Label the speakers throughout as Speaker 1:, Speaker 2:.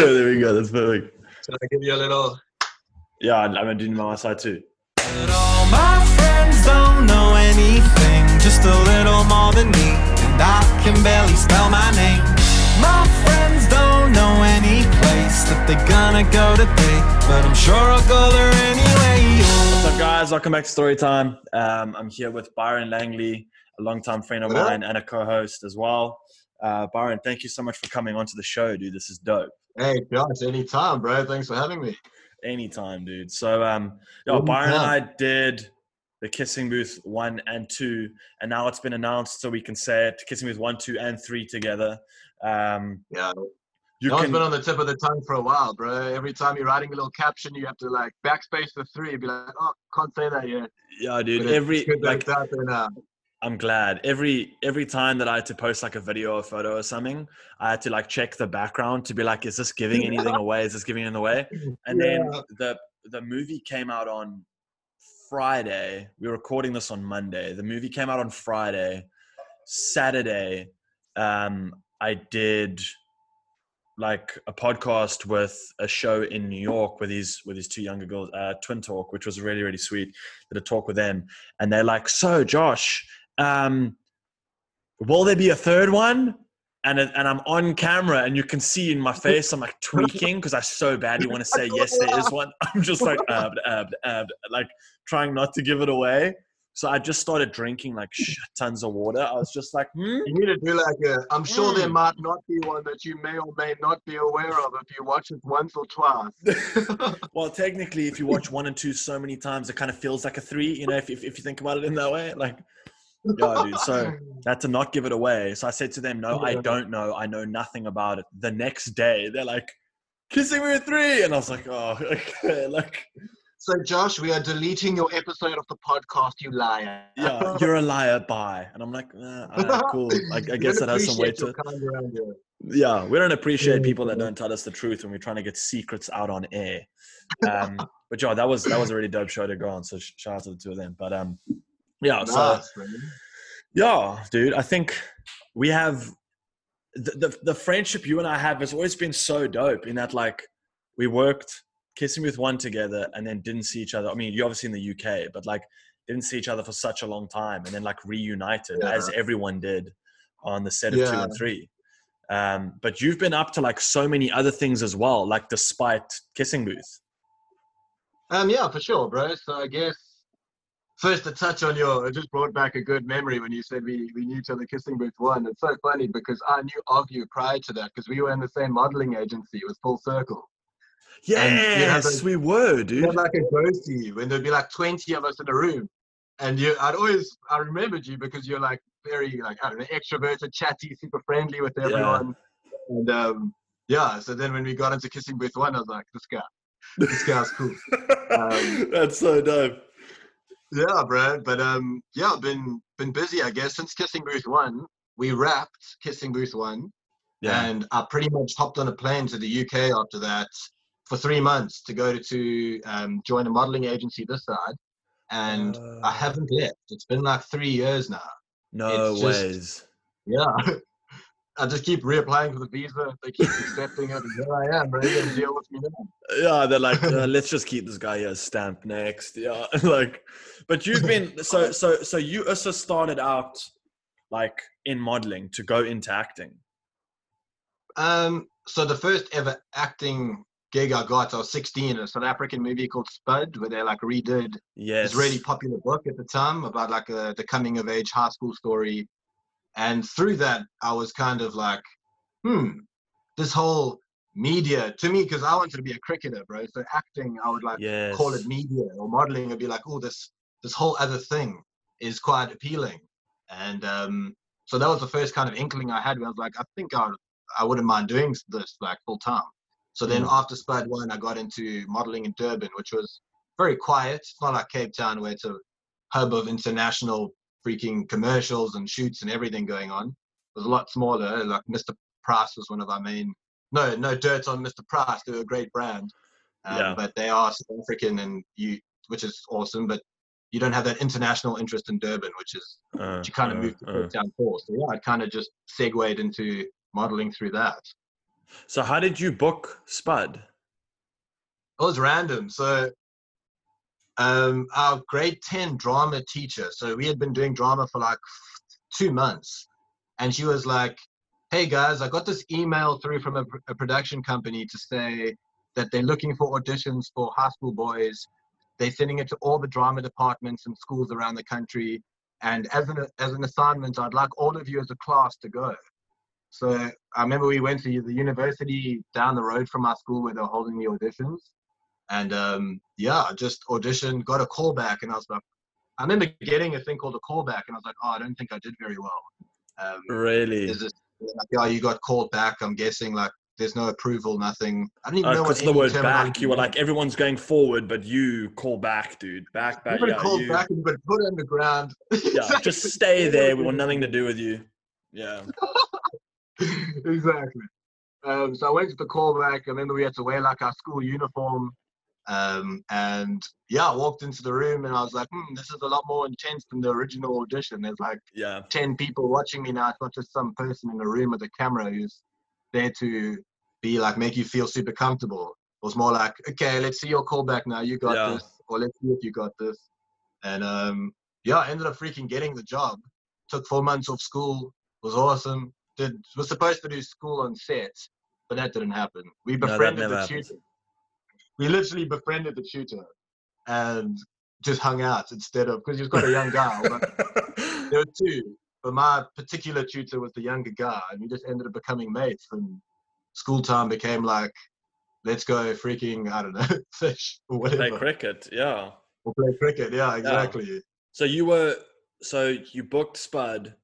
Speaker 1: there we go. That's perfect.
Speaker 2: Should I give you a little?
Speaker 1: Yeah, I'm gonna do my side too.
Speaker 3: But all my friends don't know anything, just a little more than me, and I can barely spell my name. My that they're gonna go today, but I'm sure I'll go there anyway.
Speaker 1: What's up, guys? Welcome back to Story Time. Um, I'm here with Byron Langley, a longtime friend of
Speaker 2: Hello.
Speaker 1: mine and a co-host as well. Uh, Byron, thank you so much for coming onto the show, dude. This is dope.
Speaker 2: Hey, Josh, anytime, bro. Thanks for having me.
Speaker 1: Anytime, dude. So, um, yo,
Speaker 2: Anytime.
Speaker 1: Byron and I did the Kissing Booth one and two, and now it's been announced, so we can say it: Kissing Booth one, two, and three together. Um,
Speaker 2: Yeah,
Speaker 1: you
Speaker 2: one's
Speaker 1: can,
Speaker 2: been on the tip of the tongue for a while, bro. Every time you're writing a little caption, you have to like backspace the three and be like, oh, can't say that yet.
Speaker 1: yeah, dude.
Speaker 2: But
Speaker 1: Every like,
Speaker 2: it's out now.
Speaker 1: I'm glad. Every every time that I had to post like a video or photo or something, I had to like check the background to be like, is this giving anything away? Is this giving anything away? And then the the movie came out on Friday. We're recording this on Monday. The movie came out on Friday. Saturday, um, I did like a podcast with a show in New York with his with his two younger girls, uh, Twin Talk, which was really really sweet. Did a talk with them, and they're like, "So, Josh, um, will there be a third one?" And and I'm on camera, and you can see in my face, I'm like tweaking because I so badly want to say yes, there is one. I'm just like, uh, uh, uh, like trying not to give it away. So I just started drinking like shit tons of water. I was just like, hmm?
Speaker 2: You need to do like a. I'm sure there
Speaker 1: Mm.
Speaker 2: might not be one that you may or may not be aware of if you watch it once or twice.
Speaker 1: Well, technically, if you watch one and two so many times, it kind of feels like a three. You know, if if, if you think about it in that way, like, yeah, dude. So I had to not give it away. So I said to them, "No, I don't know. I know nothing about it." The next day, they're like, "Kissing me with three. and I was like, "Oh, okay." Like,
Speaker 2: So, Josh, we are deleting your episode of the podcast, you liar.
Speaker 1: yeah, you're a liar. Bye. And I'm like, nah, all right, cool. I, I guess that has some weight
Speaker 2: appreciate
Speaker 1: to it.
Speaker 2: kind around here.
Speaker 1: Yeah, we don't appreciate people that don't tell us the truth when we're trying to get secrets out on air. Um, but yeah, that was that was a really dope show to go on. So shout out to the two of them. But um, yeah, so
Speaker 2: Nice,
Speaker 1: yeah, dude, I think we have the, the the friendship you and I have has always been so dope. In that, like, we worked kissing with one together and then didn't see each other. I mean, you're obviously in the UK, but like didn't see each other for such a long time, and then like reunited
Speaker 2: Yeah.
Speaker 1: as everyone did on the set of two and three. Um, but you've been up to like so many other things as well, like despite kissing booth.
Speaker 2: Um, yeah, for sure, bro. So I guess first to touch on your, it just brought back a good memory when you said we, we knew each other kissing booth one. It's so funny because I knew of you prior to that because we were in the same modeling agency. It was Full Circle. And you have
Speaker 1: Yes,
Speaker 2: those-
Speaker 1: we were,
Speaker 2: We
Speaker 1: dude.
Speaker 2: had like a ghosty when there'd be like 20 of us in a room. And you, I'd always, I remembered you because you're like very, like, I don't know, extroverted, chatty, super friendly with
Speaker 1: Yeah.
Speaker 2: everyone. And um, yeah, so then when we got into Kissing Booth 1, I was like, this guy, this guy's cool. Um,
Speaker 1: That's so dope.
Speaker 2: Yeah, bro. But um, yeah, been been busy, I guess, since Kissing Booth One. We wrapped Kissing Booth One,
Speaker 1: Yeah.
Speaker 2: and I pretty much hopped on a plane to the UK after that for three months to go to, to um, join a modeling agency this side, and I
Speaker 1: Uh.
Speaker 2: haven't left. It's been like three years now.
Speaker 1: No
Speaker 2: it's just-
Speaker 1: ways.
Speaker 2: Yeah. I just keep reapplying for the visa. They keep accepting it, here I am, ready to deal with me now.
Speaker 1: Yeah, they're like, uh, let's just keep this guy here stamped next. Yeah, like, but you've been so so so you also started out like in modeling to go into acting.
Speaker 2: Um, so the first ever acting gig I got, I was 16, a South African movie called Spud, where they like redid
Speaker 1: Yes,
Speaker 2: this really popular book at the time about like a, the coming of age high school story. And through that, I was kind of like, hmm, this whole media to me, because I wanted to be a cricketer, bro. So acting, I would like
Speaker 1: yes,
Speaker 2: call it media or modeling would be like, oh, this this whole other thing is quite appealing. And um, so that was the first kind of inkling I had where I was like, I think I, I wouldn't mind doing this like full time. So then
Speaker 1: Mm.
Speaker 2: after Spud One, I got into modeling in Durban, which was very quiet. It's not like Cape Town where it's a hub of international freaking commercials and shoots and everything going on. It was a lot smaller. Like Mr. Price was one of our main. No, no dirt on Mr. Price. They were a great brand. um,
Speaker 1: Yeah.
Speaker 2: but they are South African, and you, which is awesome. But you don't have that international interest in Durban, which is
Speaker 1: Uh,
Speaker 2: which you kind of
Speaker 1: uh,
Speaker 2: moved to
Speaker 1: uh.
Speaker 2: Cape Town for. So yeah, I kind of just segued into modeling through that.
Speaker 1: So how did you book Spud?
Speaker 2: It was random. So um, our grade 10 drama teacher, so we had been doing drama for like two months. And she was like, hey guys, I got this email through from a, a production company to say that they're looking for auditions for high school boys. They're sending it to all the drama departments and schools around the country. And as an, as an assignment, I'd like all of you as a class to go. So I remember we went to the university down the road from our school where they were holding the auditions. And um, yeah, just auditioned, got a call back, and I was like, I remember getting a thing called a callback, and I was like, oh, I don't think I did very well. Um,
Speaker 1: Really?
Speaker 2: is this like, yeah, you got called back? I'm guessing like there's no approval, nothing. I don't even know what
Speaker 1: Because Uh, the word back, you were like everyone's going forward, but you call back, dude. Back, back. Yeah,
Speaker 2: called
Speaker 1: you,
Speaker 2: back and put on the ground.
Speaker 1: yeah. Just stay there. We want nothing to do with you. Yeah.
Speaker 2: exactly. Um, so I went to the callback. I remember we had to wear like our school uniform. Um, and yeah, I walked into the room and I was like, hmm, this is a lot more intense than the original audition. There's like
Speaker 1: Yeah.
Speaker 2: 10 people watching me now. It's not just some person in a room with a camera who's there to be like, make you feel super comfortable. It was more like, okay, let's see your callback now. You got
Speaker 1: Yeah.
Speaker 2: this. Or let's see if you got this. And um, yeah, I ended up freaking getting the job. Took four months off school. Was awesome. Did was supposed to do school on set, but that didn't happen. We befriended
Speaker 1: never
Speaker 2: the
Speaker 1: happens.
Speaker 2: tutor. We literally befriended the tutor and just hung out instead of because he's got a young guy. But there were two, but my particular tutor was the younger guy, and we just ended up becoming mates. And school time became like, let's go freaking, I don't know, fish or whatever,
Speaker 1: Play cricket. Yeah.
Speaker 2: or play cricket. Yeah, exactly.
Speaker 1: So you were so you booked Spud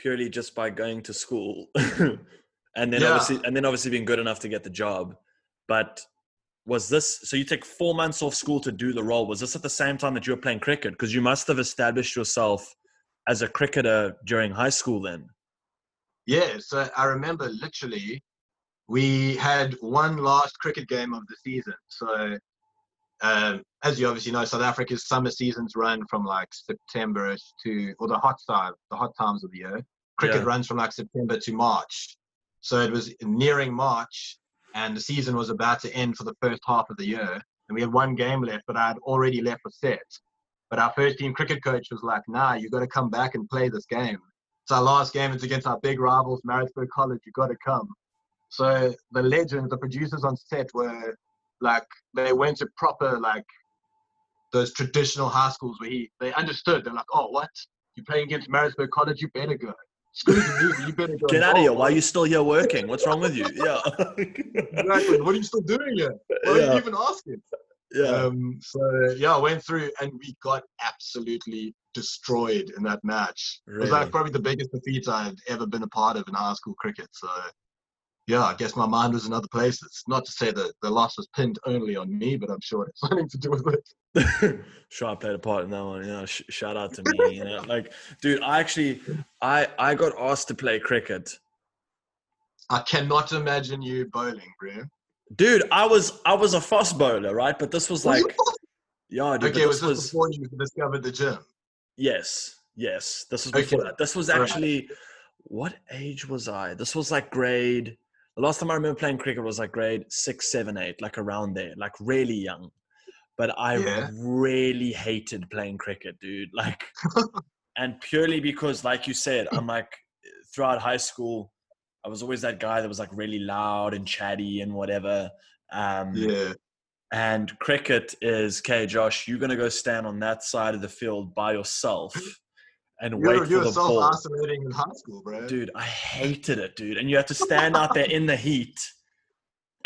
Speaker 1: purely just by going to school, and then
Speaker 2: Yeah.
Speaker 1: obviously and then obviously being good enough to get the job. But was this so? You take four months off school to do the role. Was this at the same time that you were playing cricket? Because you must have established yourself as a cricketer during high school. Then
Speaker 2: Yeah, so I remember literally we had one last cricket game of the season. So, um, as you obviously know, South Africa's summer seasons run from like September to, or the hot side, the hot times of the year. Cricket
Speaker 1: Yeah.
Speaker 2: runs from like September to March. So it was nearing March, and the season was about to end for the first half of the year. And we had one game left, but I had already left for set. But our first team cricket coach was like, nah, you've got to come back and play this game. It's our last game. It's against our big rivals, Maritzburg College. You've got to come. So the legends, the producers on set were like, they went to proper like those traditional high schools where he they understood. They're like, oh, what? You're playing against Maritzburg College? You better go. Screw movie. You better go.
Speaker 1: get out of here! Why are you still here working? What's wrong with you? Yeah,
Speaker 2: Exactly. What are you still doing here? Why are you even asking?
Speaker 1: yeah.
Speaker 2: Um, so yeah, I went through and we got absolutely destroyed in that match. Really? It was like probably the biggest defeat I'd ever been a part of in high school cricket. So yeah, I guess my mind was in other places. Not to say that the loss was pinned only on me, but I'm sure it's something to do with it.
Speaker 1: sure I played a part in that one. You know, sh- shout out to me. You know, like, dude, I actually, I I got asked to play cricket.
Speaker 2: I cannot imagine you bowling, bro.
Speaker 1: Dude, I was I was a fast bowler, right? But this was like, yeah, dude.
Speaker 2: okay, was
Speaker 1: this was
Speaker 2: before you discovered the gym?
Speaker 1: yes, yes. This was before
Speaker 2: Okay.
Speaker 1: that. This was actually, what age was I? This was like grade. The last time I remember playing cricket was like grade six, seven, eight, like around there, like really young. But I
Speaker 2: Yeah.
Speaker 1: really hated playing cricket, dude. Like, and purely because, like you said, I'm like throughout high school, I was always that guy that was like really loud and chatty and whatever. Um,
Speaker 2: Yeah.
Speaker 1: And cricket is, okay, Josh, you're gonna go stand on that side of the field by yourself and
Speaker 2: You're,
Speaker 1: for
Speaker 2: you're
Speaker 1: the ball.
Speaker 2: self-isolating in high school, bro.
Speaker 1: Dude, I hated it, dude. And you have to stand out there in the heat,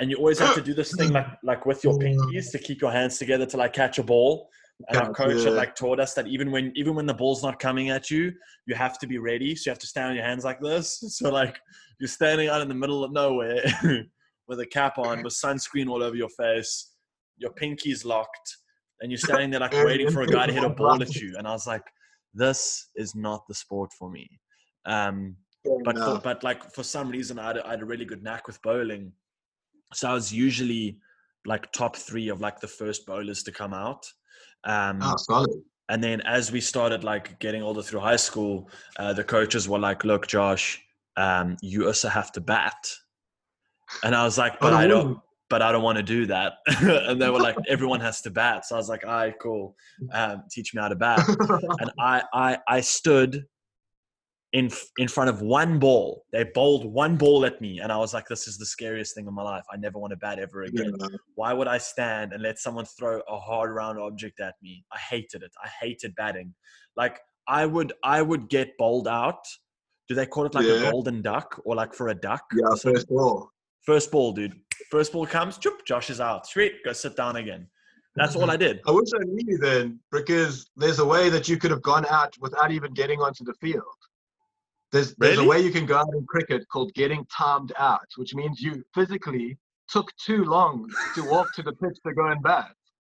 Speaker 1: and you always have to do this thing like like with your pinkies to keep your hands together to like catch a ball. And our coach had like taught us that even when even when the ball's not coming at you, you have to be ready. So you have to stand on your hands like this. So like you're standing out in the middle of nowhere with a cap on, with sunscreen all over your face, your pinkies locked, and you're standing there like waiting for a guy to hit a ball at you. And I was like, this is not the sport for me. Um, but for, but like for some reason I had, a- I had a really good knack with bowling so i was usually like top three of like the first bowlers to come out. Um,
Speaker 2: Oh, solid.
Speaker 1: and then as we started like getting older through high school, uh, the coaches were like, "Look, Josh, um, you also have to bat." And I was like, "But
Speaker 2: Oh,
Speaker 1: I don't." But I don't want to do that. and they were like, "Everyone has to bat." So I was like, "All right, cool. Um, teach me how to bat." and I, I, I stood in in front of one ball. They bowled one ball at me, and I was like, "This is the scariest thing in my life. I never want to bat ever again."
Speaker 2: Yeah.
Speaker 1: Why would I stand and let someone throw a hard round object at me? I hated it. I hated batting. Like I would, I would get bowled out. Do they call it like a golden duck or like for a duck?
Speaker 2: Yeah,
Speaker 1: So-
Speaker 2: first ball.
Speaker 1: First ball, dude. First ball comes, choop, Josh is out. Sweet, go sit down again. That's all I did.
Speaker 2: I wish I knew you then, because there's a way that you could have gone out without even getting onto the field. There's there's
Speaker 1: Really?
Speaker 2: a way you can go out in cricket called getting timed out, which means you physically took too long to walk to the pitch to go and bat.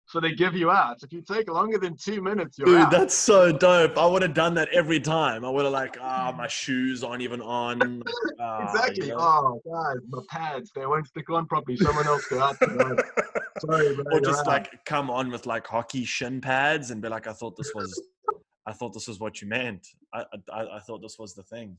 Speaker 2: So they give you out. If you take longer than two minutes, you're
Speaker 1: Dude,
Speaker 2: out.
Speaker 1: that's so dope. I would have done that every time. I would have like, ah, my shoes aren't even on. Ah,
Speaker 2: exactly.
Speaker 1: you know?
Speaker 2: Oh, guys, my pads, they won't stick on properly. Someone else go out. Sorry, bro.
Speaker 1: or just
Speaker 2: out.
Speaker 1: like come on with like hockey shin pads and be like, I thought this was, I thought this was what you meant. I, I, I thought this was the thing.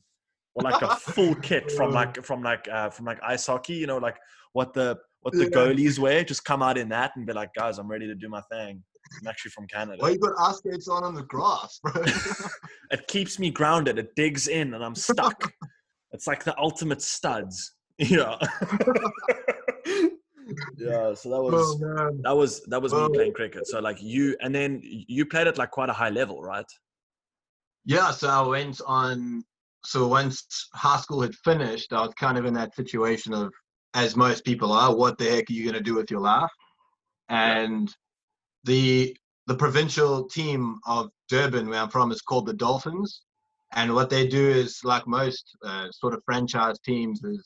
Speaker 1: Or like a full kit from like from like uh, from like ice hockey. You know, like what the what the
Speaker 2: Yeah.
Speaker 1: goalies wear. Just come out in that and be like, guys, I'm ready to do my thing. I'm actually from Canada.
Speaker 2: Why you got ice skates on on the grass, bro?
Speaker 1: It keeps me grounded. It digs in, and I'm stuck. it's like the ultimate studs. Yeah. yeah. So that was
Speaker 2: oh
Speaker 1: that was that was me playing cricket. So like you, and then you played at like quite a high level, right?
Speaker 2: Yeah, so I went on. So once high school had finished, I was kind of in that situation of, as most people are, what the heck are you going to do with your life? And the the provincial team of Durban, where I'm from, is called the Dolphins. And what they do is, like most uh, sort of franchise teams, is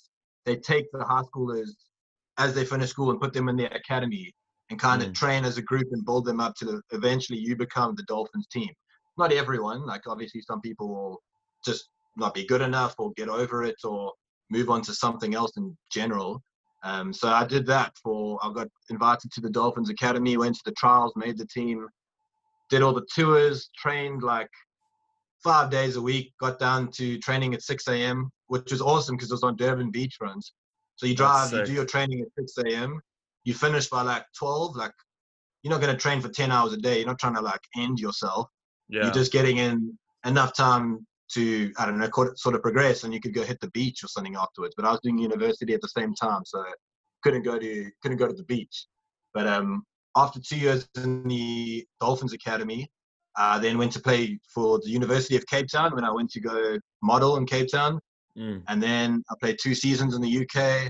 Speaker 2: they take the high schoolers as they finish school and put them in their academy and kind of
Speaker 1: Mm.
Speaker 2: train as a group and build them up to the, eventually you become the Dolphins team not everyone. Like obviously, some people will just not be good enough or get over it or move on to something else in general. Um, so I did that for. I got invited to the Dolphins Academy, went to the trials, made the team, did all the tours, trained like five days a week. Got down to training at 6 a.m., which was awesome because it was on Durban beachfront. So you drive, you do your training at 6 a.m. You finish by like 12. Like you're not going to train for 10 hours a day. You're not trying to like end yourself
Speaker 1: Yeah.
Speaker 2: you're just getting in enough time to I don't know sort of progress, and you could go hit the beach or something afterwards. But I was doing university at the same time, so couldn't go to couldn't go to the beach. But um, after two years in the Dolphins Academy, I then went to play for the University of Cape Town when I went to go model in Cape Town,
Speaker 1: Mm.
Speaker 2: and then I played two seasons in the UK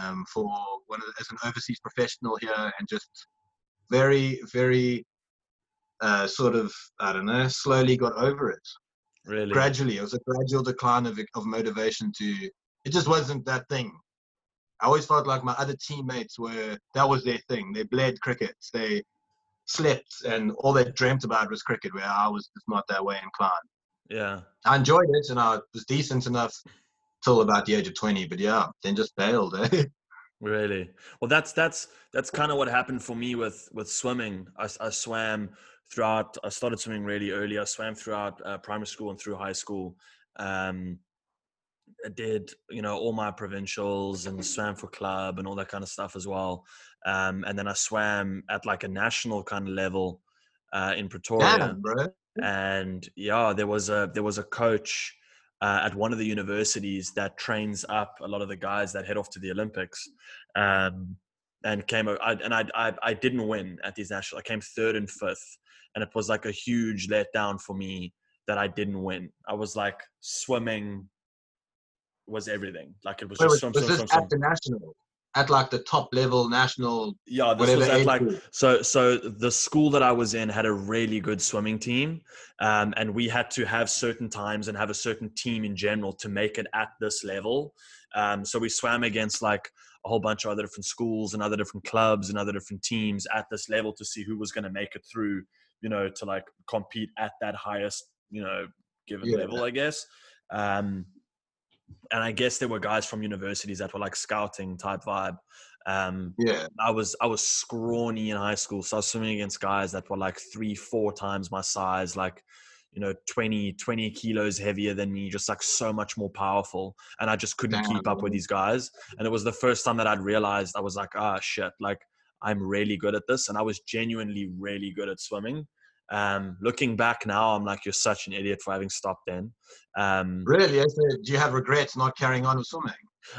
Speaker 2: um, for one of the, as an overseas professional here, and just very very uh, sort of I don't know slowly got over it
Speaker 1: Really.
Speaker 2: gradually. It was a gradual decline of, of motivation to, it just wasn't that thing. I always felt like my other teammates were, that was their thing. They bled cricket. They slept and all they dreamt about was cricket, where I was just not that way inclined.
Speaker 1: yeah.
Speaker 2: I enjoyed it and I was decent enough till about the age of 20, but yeah, then just bailed. Eh?
Speaker 1: Really? Well, that's that's that's kind of what happened for me with with swimming. I, I swam throughout. I started swimming really early. I swam throughout uh, primary school and through high school. Um, I did you know all my provincials and swam for club and all that kind of stuff as well. Um, and then I swam at like a national kind of level uh, in Pretoria
Speaker 2: Damn,
Speaker 1: and yeah there was a there was a coach uh, at one of the universities that trains up a lot of the guys that head off to the olympics um, and came I, and I, I i didn't win at these national i came third and fifth and it was like a huge letdown for me that i didn't win i was like swimming was everything like it was
Speaker 2: Wait,
Speaker 1: just
Speaker 2: was,
Speaker 1: swim
Speaker 2: was
Speaker 1: swim
Speaker 2: this
Speaker 1: swim,
Speaker 2: at the national? At like the top level national,
Speaker 1: yeah this was at like
Speaker 2: group?
Speaker 1: So, so the school that I was in had a really good swimming team, um, and we had to have certain times and have a certain team in general to make it at this level. Um, so we swam against like a whole bunch of other different schools and other different clubs and other different teams at this level to see who was going to make it through, you know, to like compete at that highest, you know, given
Speaker 2: Yeah.
Speaker 1: level, I guess. Um, and I guess there were guys from universities that were like scouting type vibe. Um,
Speaker 2: Yeah.
Speaker 1: I was I was scrawny in high school, so I was swimming against guys that were like three, four times my size, like you know 20 20 kilos heavier than me just like so much more powerful and i just couldn't keep up with these guys and it was the first time that i'd realized i was like ah shit like i'm really good at this and i was genuinely really good at swimming um looking back now i'm like you're such an idiot for having stopped then um
Speaker 2: Really? Do you have regrets not carrying on with swimming?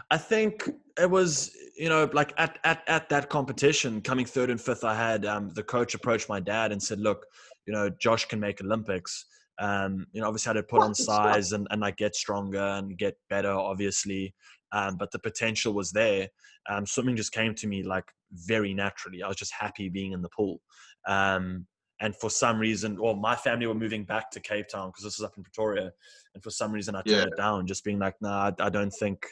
Speaker 1: I think it was, you know, like at, at, at that competition, coming third and fifth, I had um, the coach approached my dad and said, look, you know, Josh can make Olympics. Um, you know, obviously I had to put on
Speaker 2: What the fuck?
Speaker 1: size and, and like get stronger and get better, obviously. Um, but the potential was there. Um, swimming just came to me like very naturally. I was just happy being in the pool. Um, and for some reason, well, my family were moving back to Cape Town because this is up in Pretoria. And for some reason, I turned
Speaker 2: Yeah.
Speaker 1: it down, just being like, nah, I, don't think,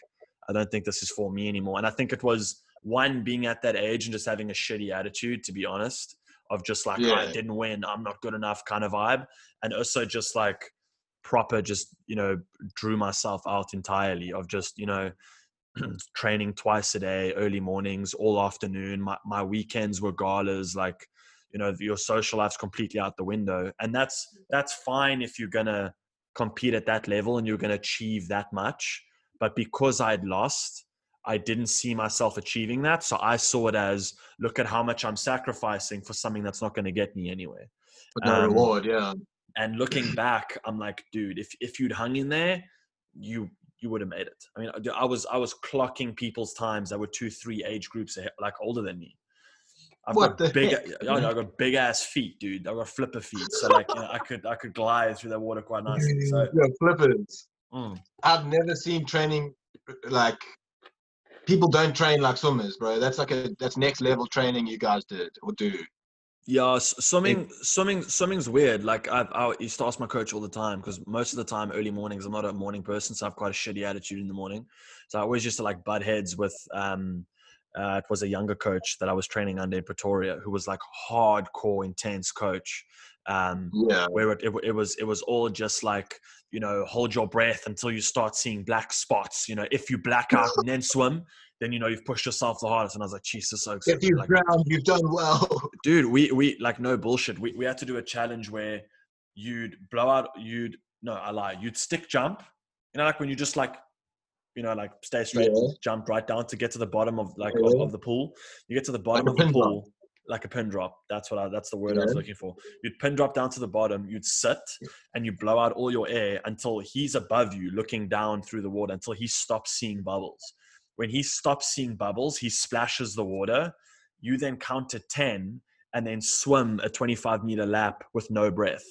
Speaker 1: I don't think this is for me anymore. And I think it was one being at that age and just having a shitty attitude, to be honest, of just like, "Oh, I didn't win, I'm not good enough kind of vibe. And also just like proper, just, you know, drew myself out entirely of just, you know, training twice a day, early mornings, all afternoon. My, my weekends were galas, like, you know, your social life's completely out the window. And that's, that's fine if you're to compete at that level and you're to achieve that much. But because I'd lost, I didn't see myself achieving that. So I saw it as look at how much I'm sacrificing for something that's not going to get me anywhere
Speaker 2: But no
Speaker 1: Um,
Speaker 2: reward, yeah.
Speaker 1: And looking back, I'm like, dude, if, if you'd hung in there, you you would have made it. I mean, I was I was clocking people's times that were two, three age groups like older than me. I've
Speaker 2: What
Speaker 1: got
Speaker 2: the
Speaker 1: big,
Speaker 2: heck?
Speaker 1: I I got big ass feet, dude. I've got flipper feet, so like you know, I could I could glide through that water quite nicely. So
Speaker 2: yeah, flippers.
Speaker 1: mm.
Speaker 2: I've never seen training like people don't train like swimmers, bro. That's like a that's next level training you guys did or do.
Speaker 1: Yeah, swimming, swimming, swimming's weird. Like I, I used to ask my coach all the time because most of the time, early mornings, I'm not a morning person, so I have quite a shitty attitude in the morning. So I always used to like butt heads with. Um, uh, it was a younger coach that I was training under in Pretoria, who was like hardcore, intense coach. Um,
Speaker 2: Yeah.
Speaker 1: where it, it, it was it was all just like you know hold your breath until you start seeing black spots you know if you black out and then swim then you know you've pushed yourself the hardest and i was like jesus so excited.
Speaker 2: If you've
Speaker 1: like,
Speaker 2: drowned, you've done well.
Speaker 1: dude we we like no bullshit we, we had to do a challenge where you'd blow out you'd no i lie you'd stick jump you know like when you just like you know like stay straight
Speaker 2: Yeah.
Speaker 1: jump right down to get to the bottom of like
Speaker 2: Yeah.
Speaker 1: of, of the pool you get to the bottom
Speaker 2: a
Speaker 1: of the
Speaker 2: pin drop.
Speaker 1: pool like a pin drop that's what i that's the word i was looking for you'd pin drop down to the bottom you'd sit and you blow out all your air until he's above you looking down through the water until he stops seeing bubbles when he stops seeing bubbles he splashes the water you then count to 10 and then swim a 25 meter lap with no breath.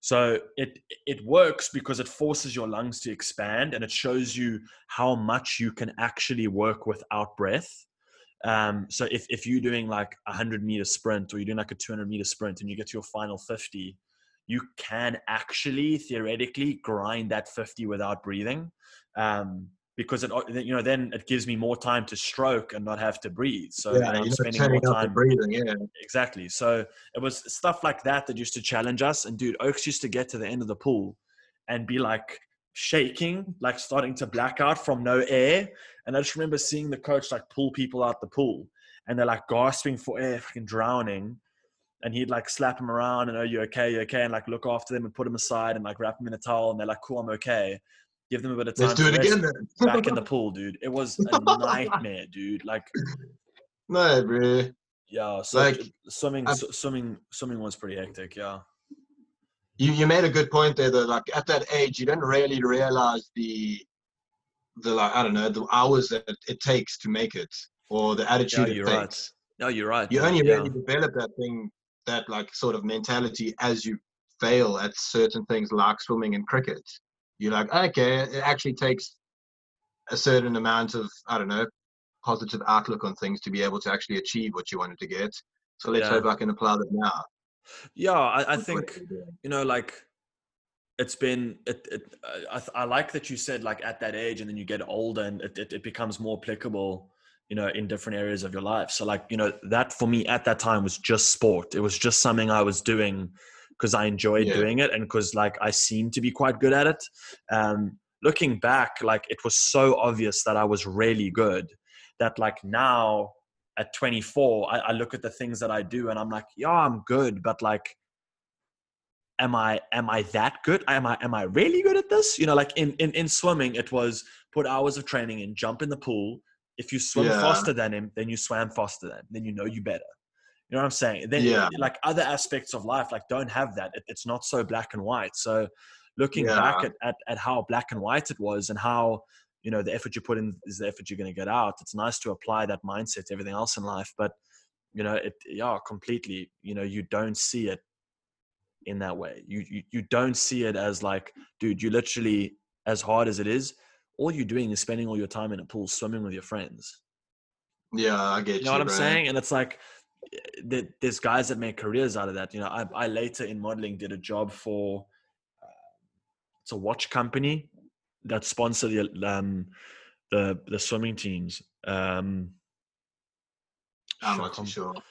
Speaker 1: So it it works because it forces your lungs to expand and it shows you how much you can actually work without breath. Um, so if, if you're doing like a 100 meter sprint or you're doing like a 200 meter sprint and you get to your final 50, you can actually theoretically grind that 50 without breathing. Um, because it, you know, then it gives me more time to stroke and not have to breathe. So
Speaker 2: yeah,
Speaker 1: I'm
Speaker 2: you're
Speaker 1: spending more time
Speaker 2: breathing. Yeah.
Speaker 1: exactly. So it was stuff like that that used to challenge us. And dude, Oaks used to get to the end of the pool and be like shaking, like starting to black out from no air. And I just remember seeing the coach like pull people out the pool and they're like gasping for air, fucking drowning. And he'd like slap them around and, oh, you okay? You okay? And like look after them and put them aside and like wrap them in a towel. And they're like, cool, I'm okay. Give them a bit of time.
Speaker 2: Let's do it again then.
Speaker 1: Back in the pool, dude. It was a nightmare, dude. Like,
Speaker 2: no, bro.
Speaker 1: yeah. So
Speaker 2: Like,
Speaker 1: swimming,
Speaker 2: I've-
Speaker 1: swimming, swimming was pretty hectic. Yeah.
Speaker 2: You you made a good point there that like at that age you don't really realize the the like I don't know the hours that it takes to make it or the attitude it
Speaker 1: you're
Speaker 2: takes.
Speaker 1: right. No, you're right.
Speaker 2: You only
Speaker 1: yeah.
Speaker 2: really develop that thing that like sort of mentality as you fail at certain things like swimming and cricket. You're like, okay, it actually takes a certain amount of I don't know positive outlook on things to be able to actually achieve what you wanted to get. So let's
Speaker 1: Yeah.
Speaker 2: hope I can apply that now.
Speaker 1: Yeah, I, I think you know, like it's been. It, it, I, I like that you said like at that age, and then you get older, and it, it, it becomes more applicable. You know, in different areas of your life. So, like, you know, that for me at that time was just sport. It was just something I was doing because I enjoyed
Speaker 2: Yeah.
Speaker 1: doing it, and because like I seemed to be quite good at it. Um, looking back, like it was so obvious that I was really good that like now at 24, I, I look at the things that I do and I'm like, yeah, I'm good, but like, am I am I that good? Am I am I really good at this? You know, like in in, in swimming, it was put hours of training in, jump in the pool. If you swim
Speaker 2: Yeah.
Speaker 1: faster than him, then you swam faster than him. Then you know you better. You know what I'm saying? Then
Speaker 2: Yeah.
Speaker 1: like other aspects of life, like don't have that. It, it's not so black and white. So looking
Speaker 2: Yeah.
Speaker 1: back at, at at how black and white it was and how you know the effort you put in is the effort you're going to get out. It's nice to apply that mindset to everything else in life, but you know it yeah completely. You know you don't see it in that way. You, you you don't see it as like, dude, you literally as hard as it is, all you're doing is spending all your time in a pool swimming with your friends.
Speaker 2: Yeah, I get you.
Speaker 1: You know what I'm
Speaker 2: bro.
Speaker 1: saying? And it's like there- there's guys that make careers out of that. You know, I, I later in modeling did a job for uh, it's a watch company that sponsor the um the the swimming teams. Um,
Speaker 2: I'm not
Speaker 1: can't-
Speaker 2: sure.
Speaker 1: can't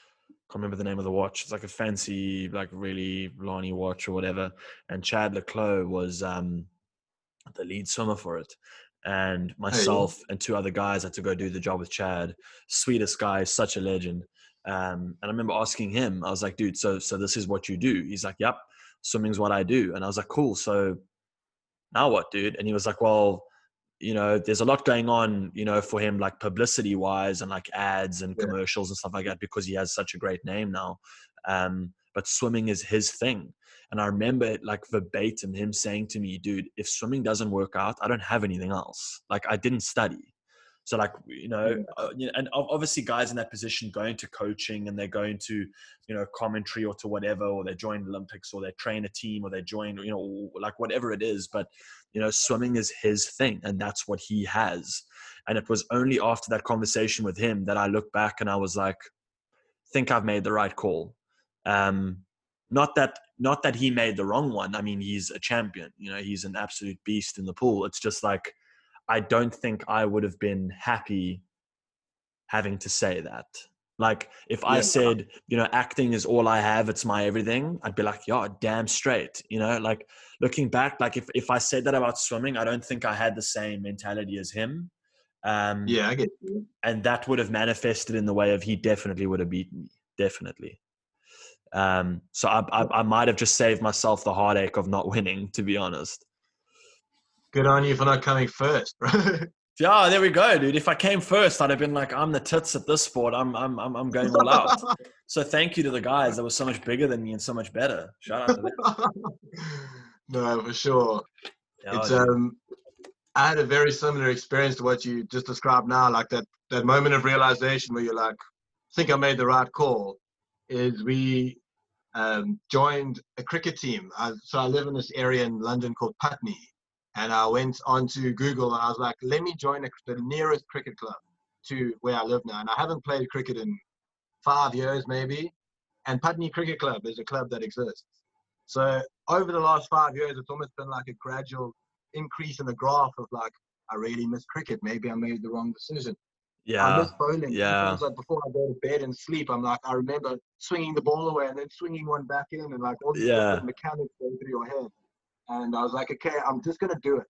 Speaker 1: remember the name of the watch. It's like a fancy, like really Lani watch or whatever. And Chad le Clos was um, the lead swimmer for it. And myself and two other guys had to go do the job with Chad. Sweetest guy, such a legend. Um, and I remember asking him, I was like, dude, so so this is what you do? He's like, yep, swimming's what I do. And I was like, cool. So now what, dude? And he was like, well, you know, there's a lot going on, you know, for him, like publicity wise and like ads and
Speaker 2: Yeah.
Speaker 1: commercials and stuff like that, because he has such a great name now. Um, but swimming is his thing. And I remember it like verbatim him saying to me, dude, if swimming doesn't work out, I don't have anything else. Like I didn't study. So like, you know, uh, and obviously guys in that position going to coaching and they're going to, you know, commentary or to whatever, or they join Olympics or they train a team or they join, you know, like whatever it is. But, you know, swimming is his thing and that's what he has. And it was only after that conversation with him that I looked back and I was like, think I've made the right call. Um, not that not that he made the wrong one. I mean, he's a champion. You know, he's an absolute beast in the pool. It's just like I don't think I would have been happy having to say that. Like if I
Speaker 2: Yeah.
Speaker 1: said, you know, acting is all I have, it's my everything, I'd be like, yeah, damn straight. You know, like looking back, like if, if I said that about swimming, I don't think I had the same mentality as him. Um,
Speaker 2: Yeah, I get you.
Speaker 1: and that would have manifested in the way of he definitely would have beaten me definitely um so I, I i might have just saved myself the heartache of not winning to be honest
Speaker 2: Good on you for not coming first, bro.
Speaker 1: yeah there we go dude if i came first i'd have been like i'm the tits at this sport i'm i'm i'm, I'm going all out so thank you to the guys that were so much bigger than me and so much better shout out to them
Speaker 2: no, for sure.
Speaker 1: Yeah,
Speaker 2: it's um I had a very similar experience to what you just described now, like that that moment of realization where you're like, I think I made the right call. Is we um, joined a cricket team. I, so I live in this area in London called Putney, and I went onto Google and I was like, let me join a, the nearest cricket club to where I live now. And I haven't played cricket in five years maybe, and Putney Cricket Club is a club that exists. So over the last five years, it's almost been like a gradual increase in the graph of like, I really miss cricket. Maybe I made the wrong decision.
Speaker 1: Yeah.
Speaker 2: I miss bowling.
Speaker 1: yeah.
Speaker 2: Sometimes, like before I go to bed and sleep, I'm like, I remember swinging the ball away and then swinging one back in, and like all these
Speaker 1: Yeah.
Speaker 2: mechanics going through your head. And I was like, okay, I'm just gonna do it.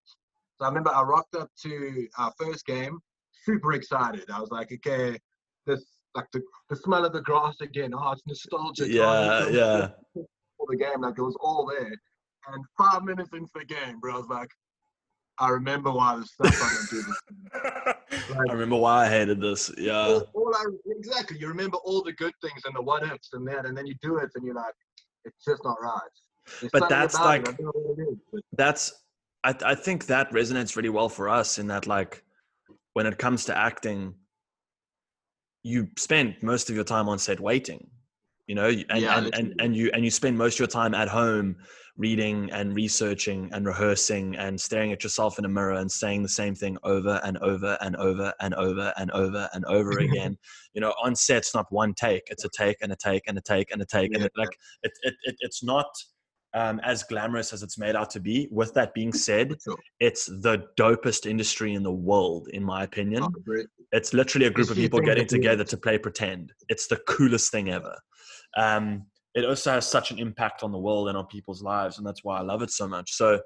Speaker 2: So I remember I rocked up to our first game, super excited. I was like, okay, this like the, the smell of the grass again. Oh, it's nostalgic. Oh,
Speaker 1: yeah
Speaker 2: it's
Speaker 1: yeah
Speaker 2: for the game, like it was all there. And five minutes into the game, bro, I was like, I remember why this stuff I do this.
Speaker 1: i remember why i hated this yeah
Speaker 2: all, all I, exactly. You remember all the good things and the what ifs and that, and then you do it, and you're like, it's just not right. There's
Speaker 1: But that's like-
Speaker 2: it, I don't know what it is,
Speaker 1: that's I, I think that resonates really well for us in that like when it comes to acting you spend most of your time on set waiting you know and,
Speaker 2: Yeah,
Speaker 1: and, and, and you and you spend most of your time at home reading and researching and rehearsing and staring at yourself in a mirror and saying the same thing over and over and over and over and over and over again. You know on set it's not one take it's a take and a take and a take and a take. And
Speaker 2: Yeah.
Speaker 1: it, like it, it, it it's not um, as glamorous as it's made out to be. With that being said
Speaker 2: sure.
Speaker 1: it's the dopest industry in the world in my opinion.
Speaker 2: Oh,
Speaker 1: it's literally a group of people getting together to play pretend. It's the coolest thing ever. Um, it also has such an impact on the world and on people's lives and that's why i love it so much. So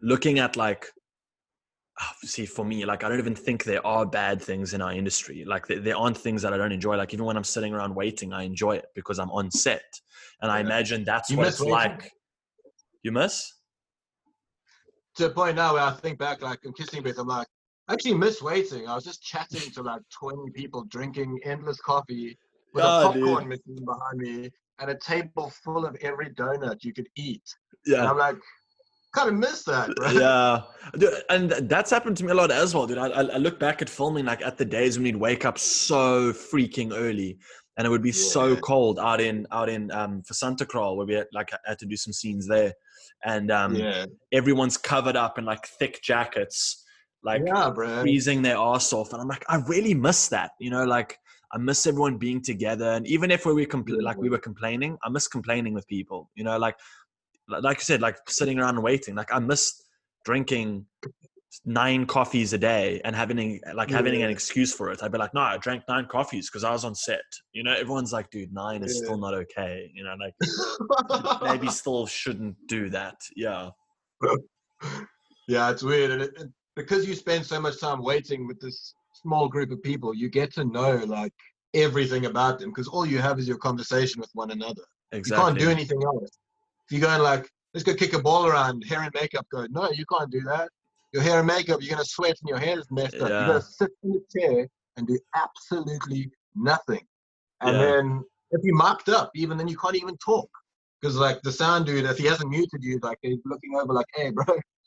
Speaker 1: looking at like oh, see for me like i don't even think there are bad things in our industry. Like there, there aren't things that i don't enjoy. Like even when i'm sitting around waiting i enjoy it because i'm on set and i imagine that's
Speaker 2: You
Speaker 1: what it's like you miss
Speaker 2: to a point now where I think back, like I'm Kissing Booth, I'm like, I actually miss waiting. I was just chatting to like 20 people, drinking endless coffee with
Speaker 1: Yeah,
Speaker 2: a
Speaker 1: dude.
Speaker 2: popcorn machine behind me and a table full of every donut you could eat. And
Speaker 1: yeah
Speaker 2: I'm like, kind of miss that, bro.
Speaker 1: yeah Dude, and that's happened to me a lot as well dude I, I I look back at filming like at the days when we'd wake up so freaking early and it would be so cold out in out in um for santa crawl where we had, like had to do some scenes there. And um
Speaker 2: yeah,
Speaker 1: everyone's covered up in like thick jackets like
Speaker 2: yeah,
Speaker 1: freezing their ass off. And i'm like i really miss that you know like i miss everyone being together. And even if we were compl- like we were complaining i miss complaining with people you know like like you said like sitting around and waiting. Like i miss drinking nine coffees a day and having like having an excuse for it i'd be like no i drank nine coffees because i was on set you know everyone's like dude nine is
Speaker 2: Yeah.
Speaker 1: still not okay you know like maybe still shouldn't do that yeah
Speaker 2: yeah, it's weird. And it, it- because you spend so much time waiting with this small group of people, you get to know like everything about them because all you have is your conversation with one another.
Speaker 1: exactly
Speaker 2: You can't do anything else. If you go and like, let's go kick a ball around, hair and makeup go, no, you can't do that. Your hair and makeup, you're gonna sweat and your hair is messed up.
Speaker 1: Yeah.
Speaker 2: You gotta sit in the chair and do absolutely nothing. And
Speaker 1: Yeah.
Speaker 2: then if you're mucked up, even then you can't even talk. Because like the sound dude, if he hasn't muted you, like he's looking over like, hey bro,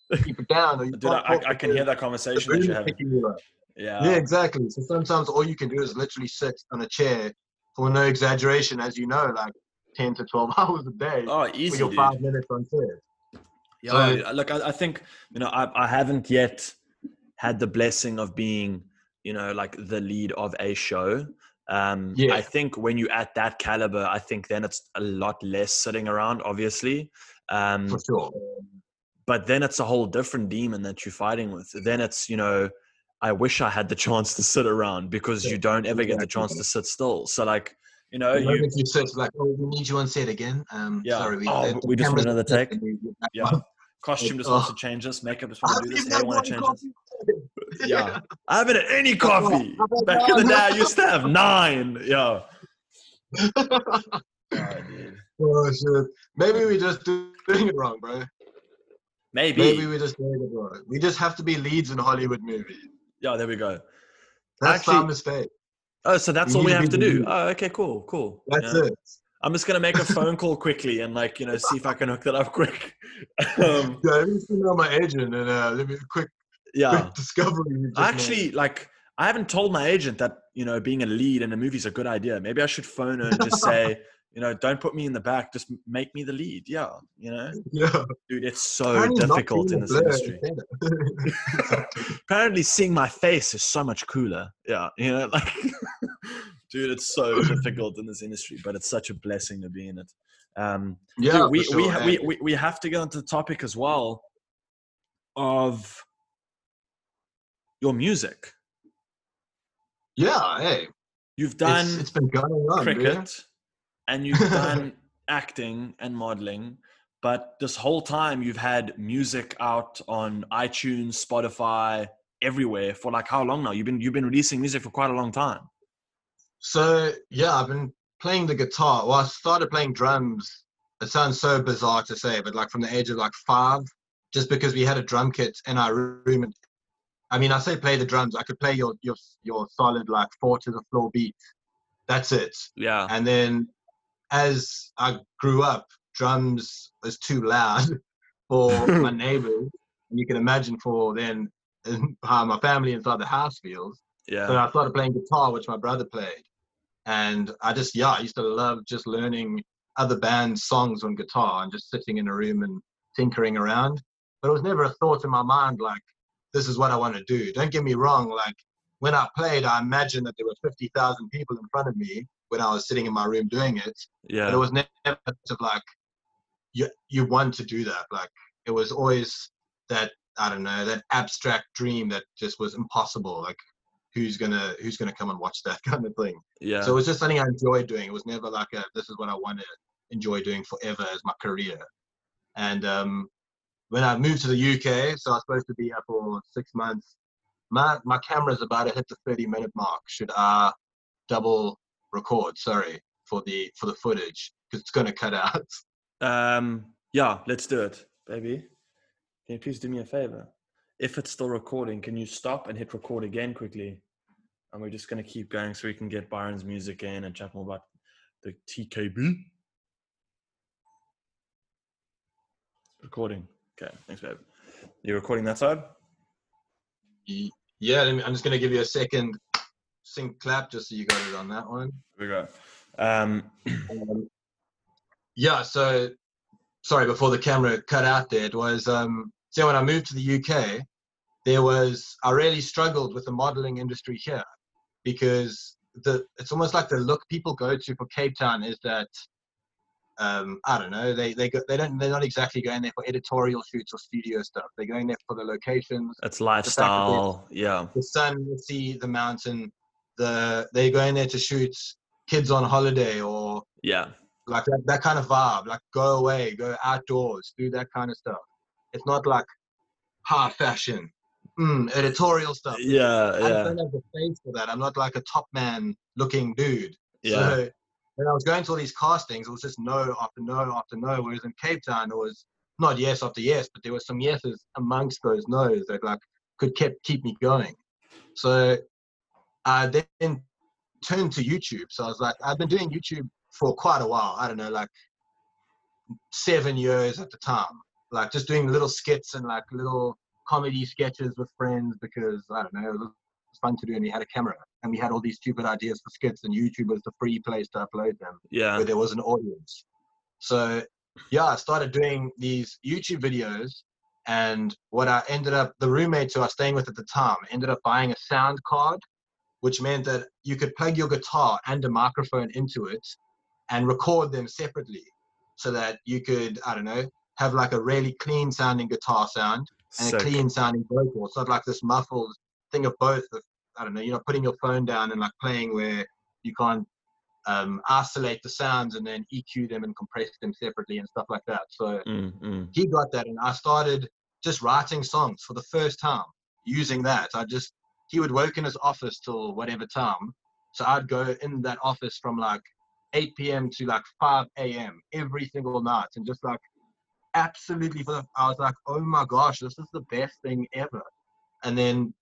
Speaker 2: keep it down. Or you
Speaker 1: Dude, I, I can hear that conversation that you're having.
Speaker 2: you.
Speaker 1: Yeah.
Speaker 2: Yeah, exactly. So sometimes all you can do is literally sit on a chair for no exaggeration, as you know, like 10 to 12 hours a day
Speaker 1: Oh,
Speaker 2: for
Speaker 1: easy,
Speaker 2: your
Speaker 1: dude.
Speaker 2: five minutes on set.
Speaker 1: Yeah,
Speaker 2: So-
Speaker 1: look, I, I think you know, I, I haven't yet had the blessing of being, you know, like the lead of a show. Um,
Speaker 2: Yeah.
Speaker 1: I think when you're at that caliber, I think then it's a lot less sitting around, obviously. Um,
Speaker 2: For sure.
Speaker 1: but then it's a whole different demon that you're fighting with. Then it's, you know, I wish I had the chance to sit around because you don't ever get the chance to sit still. So like, you know, you
Speaker 2: you sit, like, oh, we need you on set again. Um,
Speaker 1: Yeah.
Speaker 2: Sorry, we,
Speaker 1: Oh,
Speaker 2: the-
Speaker 1: we just want another take?
Speaker 2: and we- we're back
Speaker 1: yeah. Costume
Speaker 2: Like,
Speaker 1: just wants
Speaker 2: oh.
Speaker 1: to change this, makeup just wants to do this,
Speaker 2: even
Speaker 1: hair
Speaker 2: had
Speaker 1: want to change this.
Speaker 2: coffee.
Speaker 1: Yeah. I haven't had any coffee.
Speaker 2: I've
Speaker 1: Back in the day, I used to have nine. Yeah. Oh, dude.
Speaker 2: oh, shit. Maybe we're just doing it wrong, bro.
Speaker 1: Maybe.
Speaker 2: Maybe we're just doing it wrong. We just have to be leads in Hollywood movies.
Speaker 1: Yeah, there we go.
Speaker 2: That's
Speaker 1: Actually-
Speaker 2: our mistake.
Speaker 1: Oh, so that's
Speaker 2: We
Speaker 1: all we have to do.
Speaker 2: lead.
Speaker 1: Oh, okay, cool, cool.
Speaker 2: That's
Speaker 1: Yeah.
Speaker 2: it.
Speaker 1: I'm just gonna make a phone call quickly and like you know see if I can hook that up quick. um,
Speaker 2: Yeah, let me email my agent and uh, let me quick,
Speaker 1: yeah,
Speaker 2: quick discovery.
Speaker 1: I
Speaker 2: made.
Speaker 1: actually like I haven't told my agent that you know being a lead in a movie is a good idea. Maybe I should phone her and just say you know don't put me in the back, just make me the lead. Yeah, you know,
Speaker 2: yeah.
Speaker 1: dude, it's so
Speaker 2: Apparently
Speaker 1: difficult in this
Speaker 2: blur
Speaker 1: industry. apparently seeing my face is so much cooler yeah you know like dude it's so difficult in this industry but it's such a blessing to be in it. Um
Speaker 2: yeah,
Speaker 1: dude, we,
Speaker 2: for
Speaker 1: we, ha- we, we we have to get onto the topic as well of your music.
Speaker 2: Yeah, hey,
Speaker 1: you've
Speaker 2: it's,
Speaker 1: done
Speaker 2: it's been going on, man.
Speaker 1: cricket and you've done acting and modeling but this whole time you've had music out on itunes spotify everywhere for like how long now? You've been you've been releasing music for quite a long time
Speaker 2: So yeah, I've been playing the guitar. Well, I started playing drums. It sounds so bizarre to say, but like from the age of like five, just because we had a drum kit in our room. And, I mean, I say play the drums. I could play your your your solid like four to the floor beat. That's it.
Speaker 1: yeah
Speaker 2: And then as I grew up, drums was too loud for my neighbors. And you can imagine for then how my family inside the house feels.
Speaker 1: yeah
Speaker 2: So I started playing guitar, which my brother played. And I just, yeah, I used to love just learning other bands' songs on guitar and just sitting in a room and tinkering around. But it was never a thought in my mind like, this is what I want to do. Don't get me wrong. Like when I played, I imagined that there were 50,000 people in front of me when I was sitting in my room doing it.
Speaker 1: Yeah, But
Speaker 2: it was never of like, you, you want to do that. Like it was always that, I don't know, that abstract dream that just was impossible. Like who's gonna who's gonna come and watch that kind of thing.
Speaker 1: yeah
Speaker 2: So it was just something I enjoyed doing. It was never like a this is what I want to enjoy doing forever as my career. And um, when I moved to the UK, so I was supposed to be up for six months. My my camera's about to hit the 30 minute mark. Should I double record? Sorry for the for the footage because it's gonna cut out.
Speaker 1: Um, yeah, let's do it, baby. Can you please do me a favor? If it's still recording, can you stop and hit record again quickly? And we're just going to keep going so we can get Byron's music in and chat more about the TKB. Recording. Okay, thanks, babe. You recording that side?
Speaker 2: Yeah, let me- I'm just gonna give you a second sync clap just so you got it on that one.
Speaker 1: Here we go. Um,
Speaker 2: Um, yeah, so sorry, before the camera cut out there, it was um so when I moved to the UK, there was I really struggled with the modeling industry here because the it's almost like the look people go to for Cape Town is that um I don't know, they they go, they don't they're not exactly going there for editorial shoots or studio stuff. They're going there for the locations,
Speaker 1: it's lifestyle. Yeah.
Speaker 2: the sun, the sea, the mountain. The they're going there to shoot kids on holiday or
Speaker 1: Yeah.
Speaker 2: like that, that kind of vibe like go away go outdoors do that kind of stuff it's not like high fashion mm, editorial stuff
Speaker 1: Yeah.
Speaker 2: i
Speaker 1: Yeah.
Speaker 2: don't have the face for that i'm not like a top man looking dude
Speaker 1: Yeah.
Speaker 2: so when i was going to all these castings it was just no after no after no whereas in cape town it was not yes after yes but there was some yeses amongst those no's that like could keep keep me going so i then turned to youtube so i was like i've been doing youtube for quite a while i don't know like seven years at the time like just doing little skits and like little comedy sketches with friends because i don't know it was fun to do and we had a camera and we had all these stupid ideas for skits and youtube was the free place to upload them
Speaker 1: Yeah.
Speaker 2: where there was an audience. So yeah, I started doing these YouTube videos and what I ended up the roommates who I was staying with at the time ended up buying a sound card, which meant that you could plug your guitar and a microphone into it and record them separately so that you could, I don't know, have like a really clean sounding guitar sound and
Speaker 1: Sick.
Speaker 2: a clean sounding vocal. It's not like this muffled thing of both. Of, I don't know, you're not putting your phone down and like playing where you can't um, isolate the sounds and then EQ them and compress them separately and stuff like that. So
Speaker 1: Mm, mm.
Speaker 2: he got that, and I started just writing songs for the first time using that. I just he would work in his office till whatever time, so I'd go in that office from like 8 p.m. to like 5 a.m. every single night, and just like absolutely for the, I was like, oh my gosh, this is the best thing ever. And then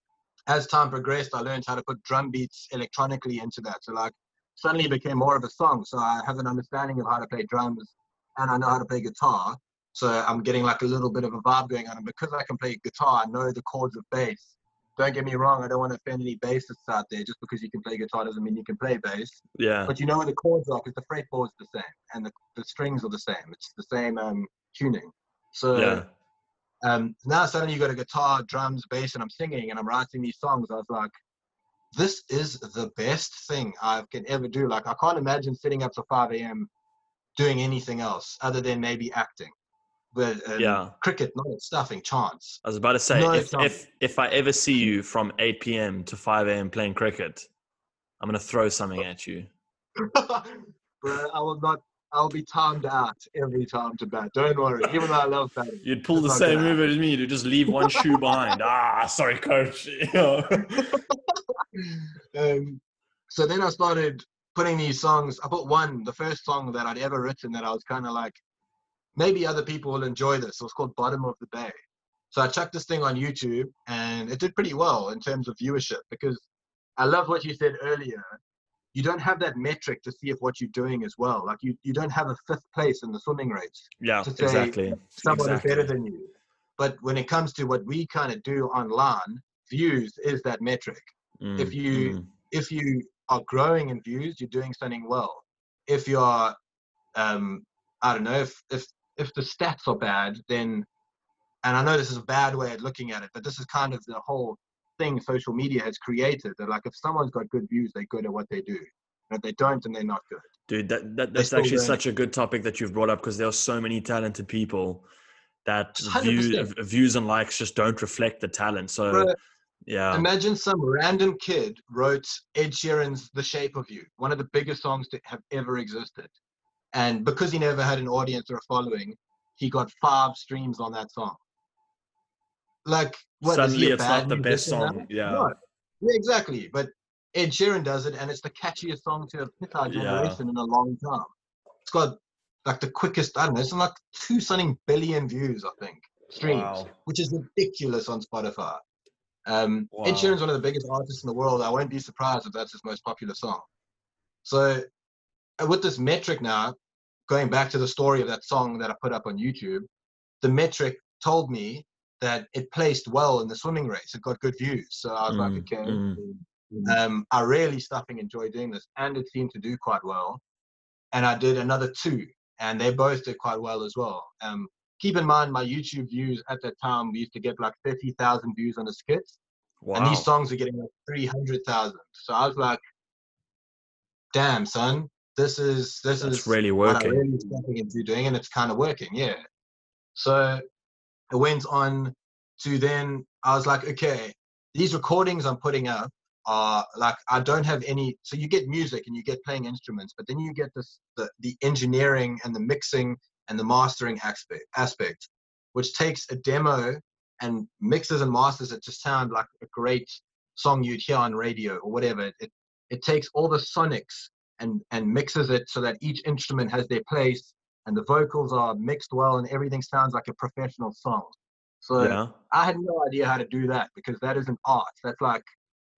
Speaker 2: as time progressed, I learned how to put drum beats electronically into that. So like suddenly it became more of a song. So I have an understanding of how to play drums and I know how to play guitar. So I'm getting like a little bit of a vibe going on. And because I can play guitar, I know the chords of bass. Don't get me wrong, I don't want to offend any bassists out there. Just because you can play guitar doesn't mean you can play bass.
Speaker 1: Yeah.
Speaker 2: But you know where the chords are because the fretboard's the same and the, the strings are the same. It's the same um, tuning. So
Speaker 1: Yeah.
Speaker 2: um, now suddenly you got a guitar, drums, bass, and I'm singing and I'm writing these songs. I was like, this is the best thing I can ever do. Like I can't imagine sitting up till 5 a.m. doing anything else other than maybe acting. But um,
Speaker 1: Yeah.
Speaker 2: cricket, not stuffing, chance.
Speaker 1: I was about to say
Speaker 2: No,
Speaker 1: if, if if I ever see you from 8 p.m. to 5 a.m. playing cricket, I'm gonna throw something at you.
Speaker 2: Bro, I will not. I'll be timed out every time to bat. Don't worry. Even though I love batting.
Speaker 1: You'd pull the same move as me to just leave one shoe behind. Ah, sorry, coach.
Speaker 2: Um, so then I started putting these songs. I put one, the first song that I'd ever written that I was kind of like, maybe other people will enjoy this. It was called Bottom of the Bay. So I chucked this thing on YouTube and it did pretty well in terms of viewership because I love what you said earlier. You don't have that metric to see if what you're doing is well. Like you, you don't have a fifth place in the swimming race.
Speaker 1: yeah,
Speaker 2: To say
Speaker 1: exactly.
Speaker 2: Someone
Speaker 1: exactly.
Speaker 2: is better than you. But when it comes to what we kind of do online, views is that metric if
Speaker 1: Mm,
Speaker 2: you-
Speaker 1: mm.
Speaker 2: if you are growing in views, you're doing something well. If you are, um, I don't know, if if if the stats are bad, then, and I know this is a bad way of looking at it, but this is kind of the whole thing social media has created. That like if someone's got good views, they're good at what they do. And if they don't, then they're not good.
Speaker 1: Dude, that, that that's actually such a good topic that you've brought up because there are so many talented people that
Speaker 2: 100%.
Speaker 1: view, views and likes just don't reflect the talent. So
Speaker 2: Bro,
Speaker 1: yeah,
Speaker 2: Imagine some random kid wrote Ed Sheeran's "The Shape of You," one of the biggest songs that have ever existed, and because he never had an audience or a following, he got five streams on that song. Like what
Speaker 1: Suddenly it's not the best song. Yeah.
Speaker 2: No. Yeah, exactly. But Ed Sheeran does it, and it's the catchiest song to have hit our
Speaker 1: Yeah.
Speaker 2: generation in a long time. It's got like the quickest, I don't know, it's like two something billion views, I think, streams,
Speaker 1: Wow.
Speaker 2: which is ridiculous on Spotify. Um,
Speaker 1: Wow.
Speaker 2: Ed Sheeran's one of the biggest artists in the world. I won't be surprised if that's his most popular song. So, uh, with this metric now, going back to the story of that song that I put up on YouTube, the metric told me that it placed well in the swimming race. It got good views. So I was like,
Speaker 1: Mm,
Speaker 2: okay,
Speaker 1: mm.
Speaker 2: um, I really stuffing enjoy doing this, and it seemed to do quite well. And I did another two, and they both did quite well as well. Um, keep in mind, my YouTube views at that time, we used to get like 30,000 views on a skit,
Speaker 1: Wow.
Speaker 2: and these songs are getting like 300,000. So I was like, damn, son, this is this
Speaker 1: That's
Speaker 2: is
Speaker 1: really
Speaker 2: what I
Speaker 1: working.
Speaker 2: really stepping into doing, and it's kind of working, yeah. So it went on to then I was like, okay, these recordings I'm putting up are like I don't have any. So you get music and you get playing instruments, but then you get this the the engineering and the mixing and the mastering aspect aspect, which takes a demo and mixes and masters it to sound like a great song you'd hear on radio or whatever. It it takes all the sonics and and mixes it so that each instrument has their place and the vocals are mixed well and everything sounds like a professional song. So
Speaker 1: yeah.
Speaker 2: I had no idea how to do that because that is an art. That's like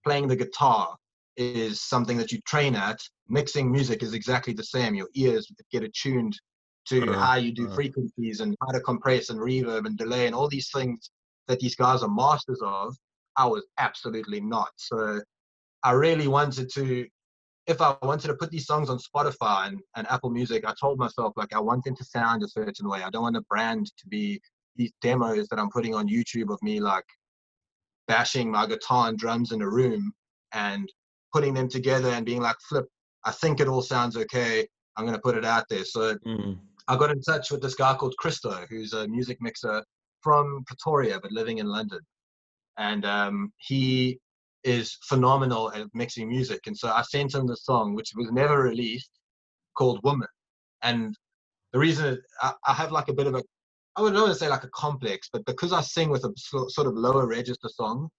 Speaker 2: playing the guitar is something that you train at. Mixing music is exactly the same. Your ears get attuned to
Speaker 1: Uh,
Speaker 2: how you do
Speaker 1: uh.
Speaker 2: frequencies and how to compress and reverb and delay and all these things that these guys are masters of. I was absolutely not. So I really wanted to, if I wanted to put these songs on Spotify and, and Apple Music, I told myself like I want them to sound a certain way. I don't want the brand to be these demos that I'm putting on YouTube of me like bashing my guitar and drums in a room and putting them together and being like, flip, I think it all sounds okay. I'm going to put it out there. So
Speaker 1: Mm.
Speaker 2: I got in touch with this guy called Christo, who's a music mixer from Pretoria, but living in London. And um, he is phenomenal at mixing music. And so I sent him the song, which was never released, called Woman. And the reason I, I have like a bit of a, I would not want to say like a complex, but because I sing with a sort of lower register song,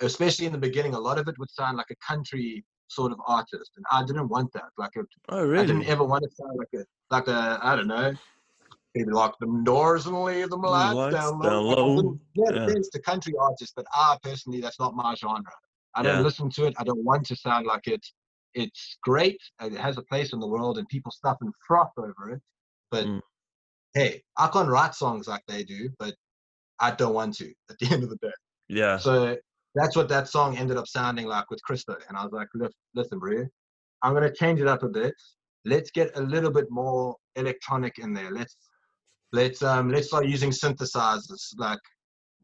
Speaker 2: especially in the beginning, a lot of it would sound like a country sort of artist. And I didn't want that. Like a,
Speaker 1: Oh,
Speaker 2: I didn't ever want to sound like a like a I don't know. Maybe lock them doors and leave them lights,
Speaker 1: lights
Speaker 2: down
Speaker 1: down
Speaker 2: low. Like,
Speaker 1: low.
Speaker 2: didn't-
Speaker 1: Yeah.
Speaker 2: to country artists, but I personally that's not my genre. I don't
Speaker 1: Yeah.
Speaker 2: listen to it. I don't want to sound like it. It's great. and It has a place in the world, and people stuff and froth over it. But
Speaker 1: Mm.
Speaker 2: hey, I can't write songs like they do, but I don't want to. At the end of the day.
Speaker 1: Yeah.
Speaker 2: So that's what that song ended up sounding like with Christo. And I was like, listen, listen, bro, I'm gonna change it up a bit. Let's get a little bit more electronic in there. Let's let's um let's start using synthesizers. Like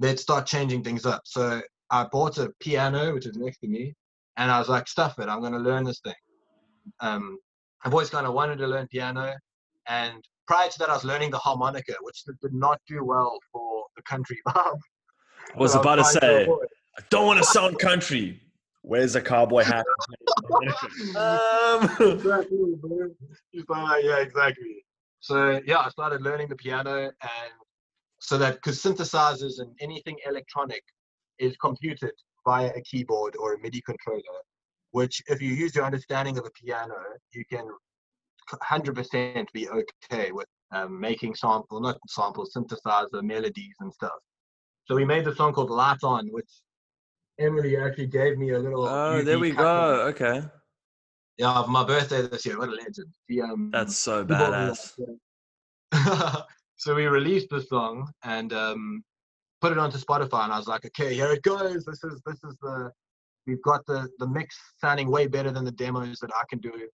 Speaker 2: let's start changing things up. So I bought a piano, which is next to me, and I was like, stuff it, I'm gonna learn this thing. Um I've always kind of wanted to learn piano, and prior to that, I was learning the harmonica, which did not do well for the country vibe.
Speaker 1: I was about to say,
Speaker 2: avoid.
Speaker 1: I don't want to sound country. Where's a cowboy hat? um,
Speaker 2: exactly, like, yeah, exactly. So yeah, I started learning the piano, and so that because synthesizers and anything electronic is computed via a keyboard or a MIDI controller, which if you use your understanding of a piano, you can 100% be okay with um, making sample, not samples, synthesizer melodies and stuff. So we made the song called Light On, which Emily actually gave me a little.
Speaker 1: oh, there we go.
Speaker 2: of-
Speaker 1: Okay.
Speaker 2: Yeah, my birthday this year. What a legend. He, um,
Speaker 1: That's so badass.
Speaker 2: so we released the song and um, put it onto Spotify, and I was like, okay, here it goes. This is this is the we've got the the mix sounding way better than the demos that I can do.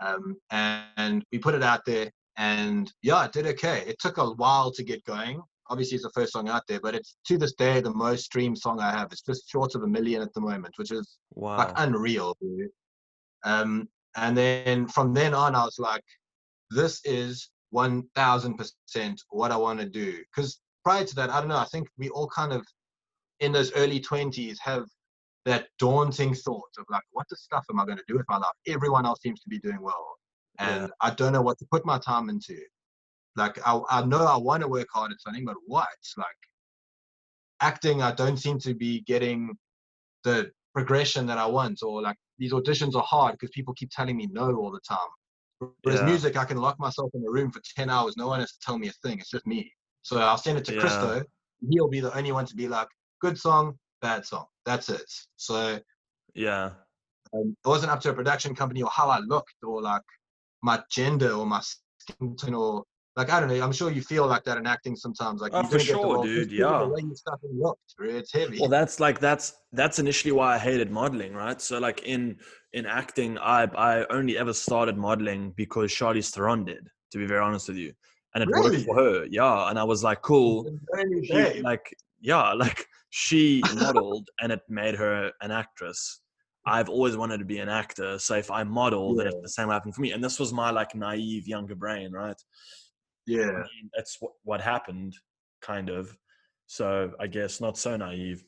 Speaker 2: Um, and, and we put it out there, and yeah, it did okay. It took a while to get going. Obviously, it's the first song out there, but it's to this day the most streamed song I have. It's just short of a million at the moment, which is like unreal. Um, and then from then on, I was like, this is 1000% what I want to do. Because prior to that, I don't know, I think we all kind of in those early 20s have that daunting thought of like, what the stuff am I going to do with my life? Everyone else seems to be doing well. And
Speaker 1: Yeah.
Speaker 2: I don't know what to put my time into. Like, I, I know I want to work hard at something, but what? Like, acting, I don't seem to be getting the progression that I want, or like these auditions are hard because people keep telling me no all the time. Whereas
Speaker 1: Yeah.
Speaker 2: music, I can lock myself in a room for 10 hours. No one has to tell me a thing. It's just me. So I'll send it to
Speaker 1: Yeah.
Speaker 2: Christo. He'll be the only one to be like, good song, bad song. That's it. So
Speaker 1: Yeah.
Speaker 2: um, it wasn't up to a production company or how I looked or like my gender or my skin tone or like I don't know. I'm sure you feel like that in acting sometimes. Like
Speaker 1: Oh,
Speaker 2: you
Speaker 1: for
Speaker 2: didn't get the
Speaker 1: sure, dude, yeah.
Speaker 2: The way you stuff and looked. It's heavy.
Speaker 1: Well, that's like that's that's initially why I hated modeling, right? So like in in acting, I I only ever started modeling because Charlize Theron did, to be very honest with you, and it
Speaker 2: Really?
Speaker 1: worked for her, yeah. And I was like, cool, she, like yeah like she modeled and it made her an actress i've always wanted to be an actor so if i model then it's the same happened for me and this was my like naive younger brain right I
Speaker 2: yeah.
Speaker 1: mean, that's what, what happened kind of so i guess not so naive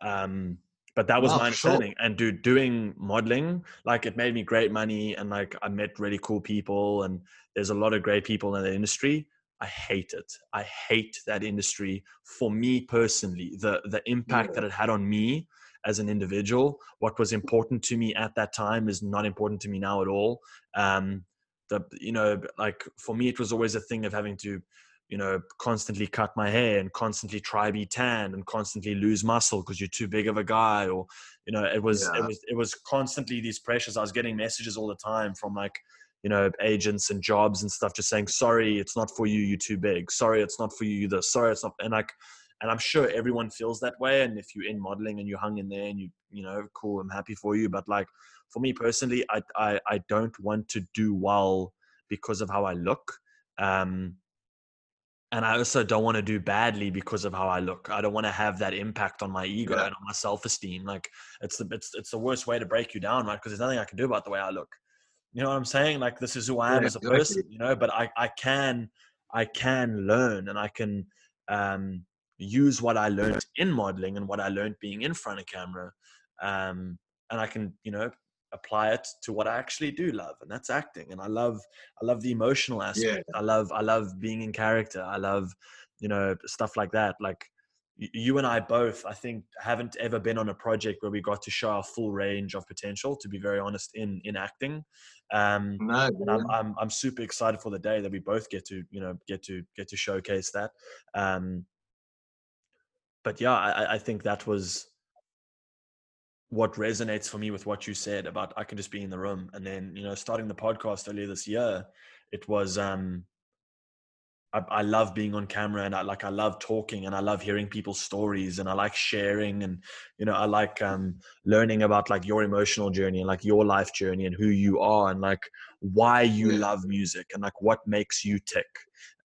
Speaker 1: um but that was
Speaker 2: No,
Speaker 1: my
Speaker 2: for sure.
Speaker 1: understanding and dude doing modeling like it made me great money and like i met really cool people and there's a lot of great people in the industry. I hate it. I hate that industry. For me personally the the impact that it had on me as an individual what was important to me at that time is not important to me now at all. Um the you know like for me it was always a thing of having to you know constantly cut my hair and constantly try be tan and constantly lose muscle because you're too big of a guy or you know it was it was it was constantly these pressures. I was getting messages all the time from like you know agents and jobs and stuff just saying sorry it's not for you you're too big. Sorry it's not for you you're this. Sorry it's not and like and i'm sure everyone feels that way and if you're in modeling and you hung in there and you you know cool i'm happy for you but like for me personally i i, I don't want to do well because of how i look um and I also don't want to do badly because of how I look. I don't want to have that impact on my ego
Speaker 2: Yeah.
Speaker 1: and on my self-esteem. Like it's the it's it's the worst way to break you down, right? Because there's nothing I can do about the way I look. You know what I'm saying? Like this is who I am
Speaker 2: Yeah,
Speaker 1: as a
Speaker 2: exactly.
Speaker 1: person, you know. But I I can I can learn and I can um, use what I learned in modeling and what I learned being in front of camera, um, and I can you know apply it to what I actually do love, and that's acting. And I love I love the emotional aspect. I love I love being in character. I love you know stuff like that. Like you and I both, I think, haven't ever been on a project where we got to show our full range of potential. To be very honest, in in acting, um,
Speaker 2: No,
Speaker 1: and. I'm, I'm I'm super excited for the day that we both get to you know get to get to showcase that. Um, but yeah, I- I think that was what resonates for me with what you said about I can just be in the room. And then you know, starting the podcast earlier this year, it was um, I, I love being on camera and I like I love talking and I love hearing people's stories and I like sharing and you know I like um learning about like your emotional journey and like your life journey and who you are and like why you love music and like what makes you tick.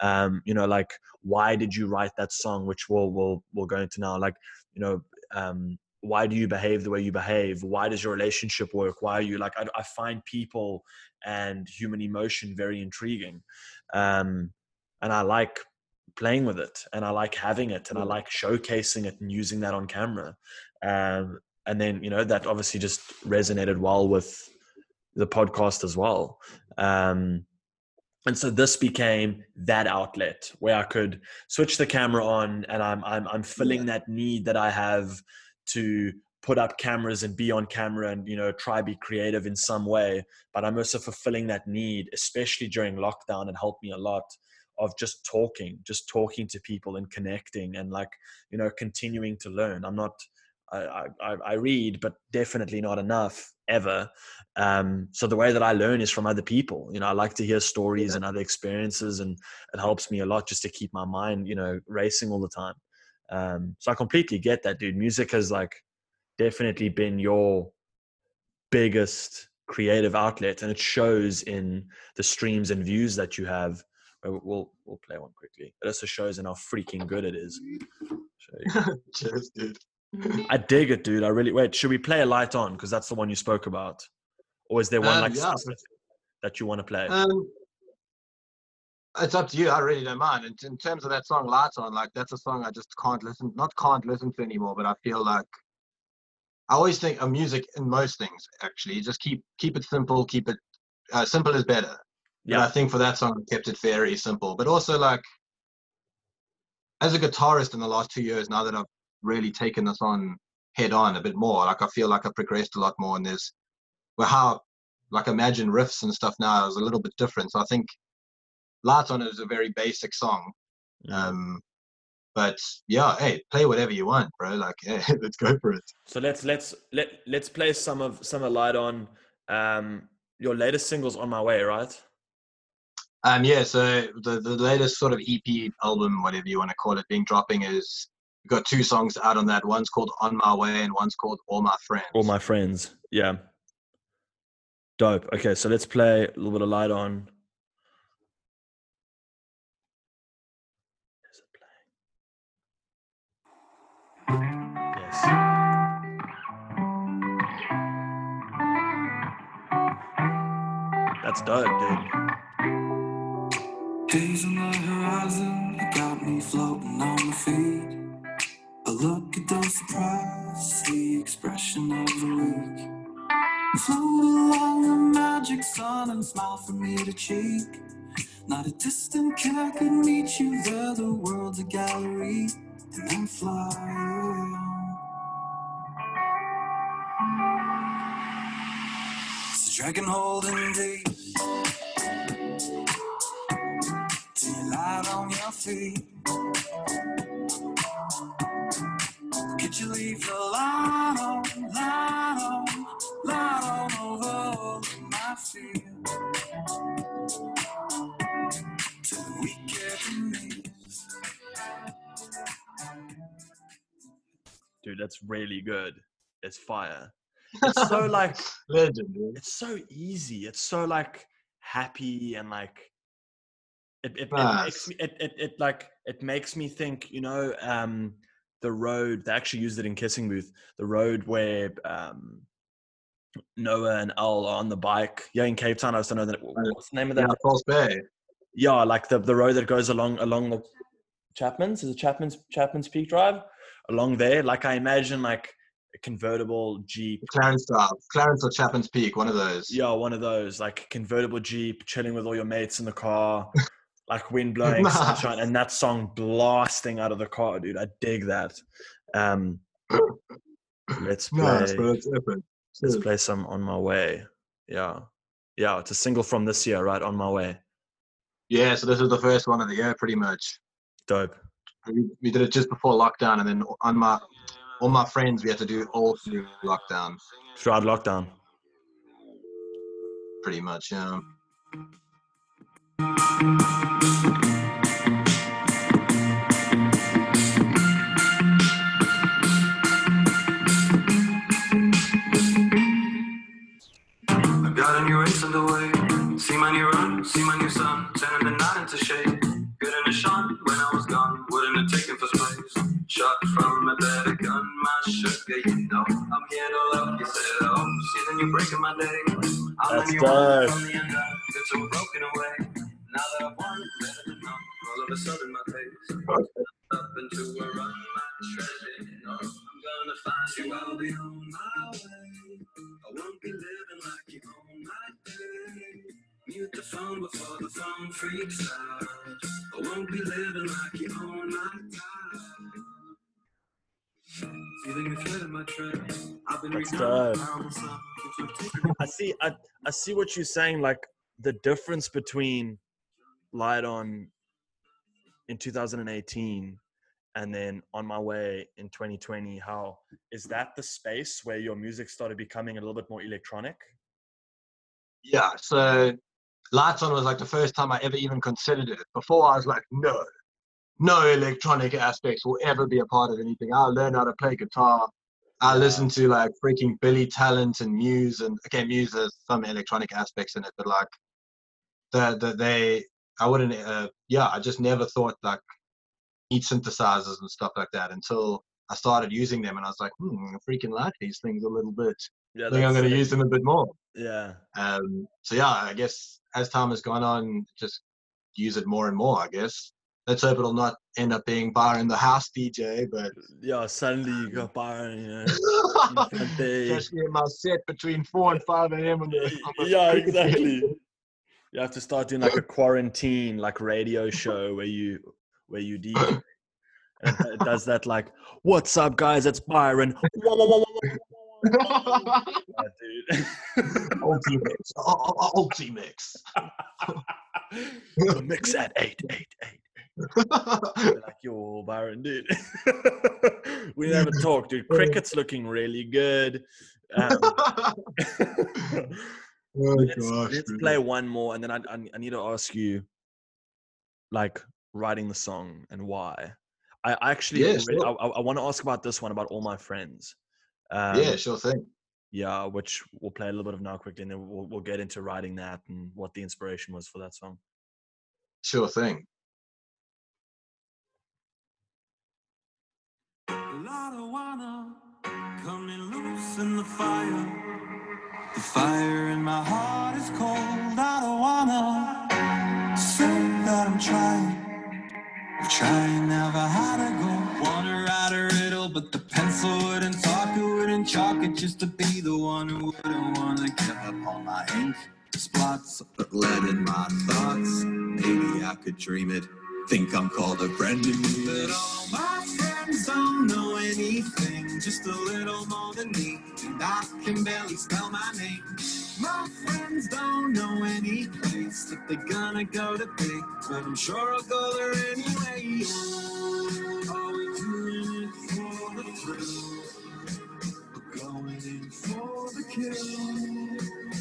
Speaker 1: Um you know like why did you write that song which we'll we'll we'll go into now? Like you know um why do you behave the way you behave why does your relationship work why are you like I, I find people and human emotion very intriguing um and I like playing with it and I like having it and I like showcasing it and using that on camera. Um, and then, you know, that obviously just resonated well with the podcast as well. Um, and so this became that outlet where I could switch the camera on and I'm, I'm, I'm filling that need that I have to put up cameras and be on camera and, you know, try be creative in some way. But I'm also fulfilling that need, especially during lockdown. It helped me a lot of just talking, just talking to people and connecting and like, you know, continuing to learn. I'm not, I, I, I read, but definitely not enough ever. Um, so the way that I learn is from other people. You know, I like to hear stories
Speaker 2: Yeah.
Speaker 1: and other experiences, and it helps me a lot just to keep my mind, you know, racing all the time. Um, so I completely get that, dude. Music has like definitely been your biggest creative outlet, and it shows in the streams and views that you have. Uh, We'll we'll play one quickly. It also shows in how freaking good it is.
Speaker 2: Cheers, dude.
Speaker 1: I dig it, dude. I really wait. Should we play a light on? Because that's the one you spoke about, or is there one
Speaker 2: Um,
Speaker 1: like
Speaker 2: yeah,
Speaker 1: that you want to play?
Speaker 2: Um, it's up to you. I really don't mind. In, in terms of that song, Lights On, like that's a song I just can't listen, not can't listen to anymore. But I feel like I always think of music in most things. Actually, just keep keep it simple. Keep it uh, simple is better. Yeah. I think for that song, I kept it very simple. But also like as a guitarist in the last two years, now that I've really taken this on head on a bit more. Like I feel like I've progressed a lot more, and there's well how like imagine riffs and stuff now is a little bit different. So I think Lights on is a very basic song. Um, but yeah, hey, play whatever you want, bro. Like, hey, let's go for it.
Speaker 1: So let's let's let let's play some of some of light on. Um, your latest singles on my way, right?
Speaker 2: Um, yeah. So the the latest sort of EP album, whatever you want to call it, being dropping is we've got two songs out on that. One's called On My Way, and one's called All My Friends.
Speaker 1: All my friends. Yeah. Dope. Okay, so let's play a little bit of light on. That's dope, dude.
Speaker 3: On the horizon, you got me floating on feet. I look at surprise, the expression of the week. Float along the magic sun and smile from to cheek. Not a distant meet you there, the world's a gallery, and then fly. It's dragon holding deep. Light on your feet. Could you leave the light on, light on, light on over my fear? Till we get to.
Speaker 1: Dude, that's really good. It's fire. It's so like
Speaker 2: Legend,
Speaker 1: it's so easy. It's so like happy and like it it, it makes me it, it it like it makes me think, you know, um the road they actually used it in Kissing Booth, the road where um Noah and Elle are on the bike. Yeah, in Cape Town. I also know that what's the name of that?
Speaker 2: Yeah, False Bay.
Speaker 1: Yeah, like the, the road that goes along along the Chapman's. Is it Chapman's Chapman's Peak Drive? Along there. Like I imagine like a convertible Jeep
Speaker 2: Clarence Drive. Clarence or Chapman's Peak, one of those.
Speaker 1: Yeah, one of those like convertible Jeep, chilling with all your mates in the car, like wind blowing, sunshine, and that song blasting out of the car, dude. I dig that. Um, let's play.
Speaker 2: Nice, bro. It's epic.
Speaker 1: let's play some on my way. Yeah, yeah. It's a single from this year, right? On my way.
Speaker 2: Yeah, so this is the first one of the year, pretty much.
Speaker 1: Dope.
Speaker 2: We, we did it just before lockdown, and then on my all my friends, we had to do all through lockdown,
Speaker 1: Throughout lockdown.
Speaker 2: pretty much. Yeah.
Speaker 3: Turning the night into shade. Good in the shine when I was gone, wouldn't have taken for space. Shot from a better gun, my sugar, you know. I'm here to love you, said, oh, see then you're breaking my day. I'm
Speaker 1: That's
Speaker 3: the new one from the end, it's all broken away. Now that I've won, better than none, all of a sudden my face. Up into a run, my treasure, you know. I'm gonna find you, I'll be on my way. I won't be living like you own my day. Mute the phone before the phone freaks out. I won't be living like you own my time. Feeling the thread in my tread. I've been
Speaker 1: That's dope.
Speaker 3: around the sun. Keeps on taking
Speaker 1: I see. I I see what you're saying. Like the difference between Light On in 2018 and then On My Way in 2020. How is that the space where your music started becoming a little bit more electronic?
Speaker 2: Yeah. So Lights On was like the first time I ever even considered it. Before I was like, no, no electronic aspects will ever be a part of anything. I'll learn how to play guitar. I listen to like freaking Billy Talent and Muse and okay, Muse has some electronic aspects in it, but like the the they I wouldn't uh, yeah, I just never thought like need synthesizers and stuff like that until I started using them and I was like, hmm, I freaking like these things a little bit.
Speaker 1: Yeah,
Speaker 2: I think I'm gonna
Speaker 1: sick.
Speaker 2: use them a bit more.
Speaker 1: Yeah,
Speaker 2: Um, so yeah, I guess as time has gone on, just use it more and more. I guess. Let's hope it'll not end up being bar in the house DJ, but
Speaker 1: yeah. Suddenly you um, got Byron, you know, in the front there.
Speaker 2: just get my set between four and five a.m. on the, on the
Speaker 1: yeah, exactly. You have to start doing like a quarantine, like radio show where you where you DJ, And it does that like, "What's up, guys? It's Byron." Wah, wah, wah, wah, wah. Yeah, dude.
Speaker 2: Ultimix. Ultimix.
Speaker 1: Uh, uh, uh, the mix at eight, eight, eight. Like, yo, Byron, dude. we never talk, dude. Cricket's looking really good. Um,
Speaker 2: oh
Speaker 1: let's,
Speaker 2: gosh.
Speaker 1: let's
Speaker 2: dude.
Speaker 1: play one more, and then I, I, I need to ask you, like, writing the song and why. I I actually,
Speaker 2: Yeah,
Speaker 1: already-. I, I, want to ask about this one about all my friends. Um,
Speaker 2: yeah, sure thing.
Speaker 1: yeah, which we'll play a little bit of now quickly, and then we'll we'll get into writing that and what the inspiration was for that song.
Speaker 2: Sure thing.
Speaker 3: I don't wanna coming loose in the fire. The fire in my heart is cold. I don't wanna say that I'm trying. I'm trying, never how to go. Just to be the one who wouldn't wanna give up all my ink. Spots, but lead in my thoughts. Maybe I could dream it. Think I'm called a friend in me. But all my friends don't know anything, just a little more than me. And I can barely spell my name. My friends don't know any place that they're gonna go to pick, but I'm sure I'll go there anyway. We doing it for the thrill? In for the kill.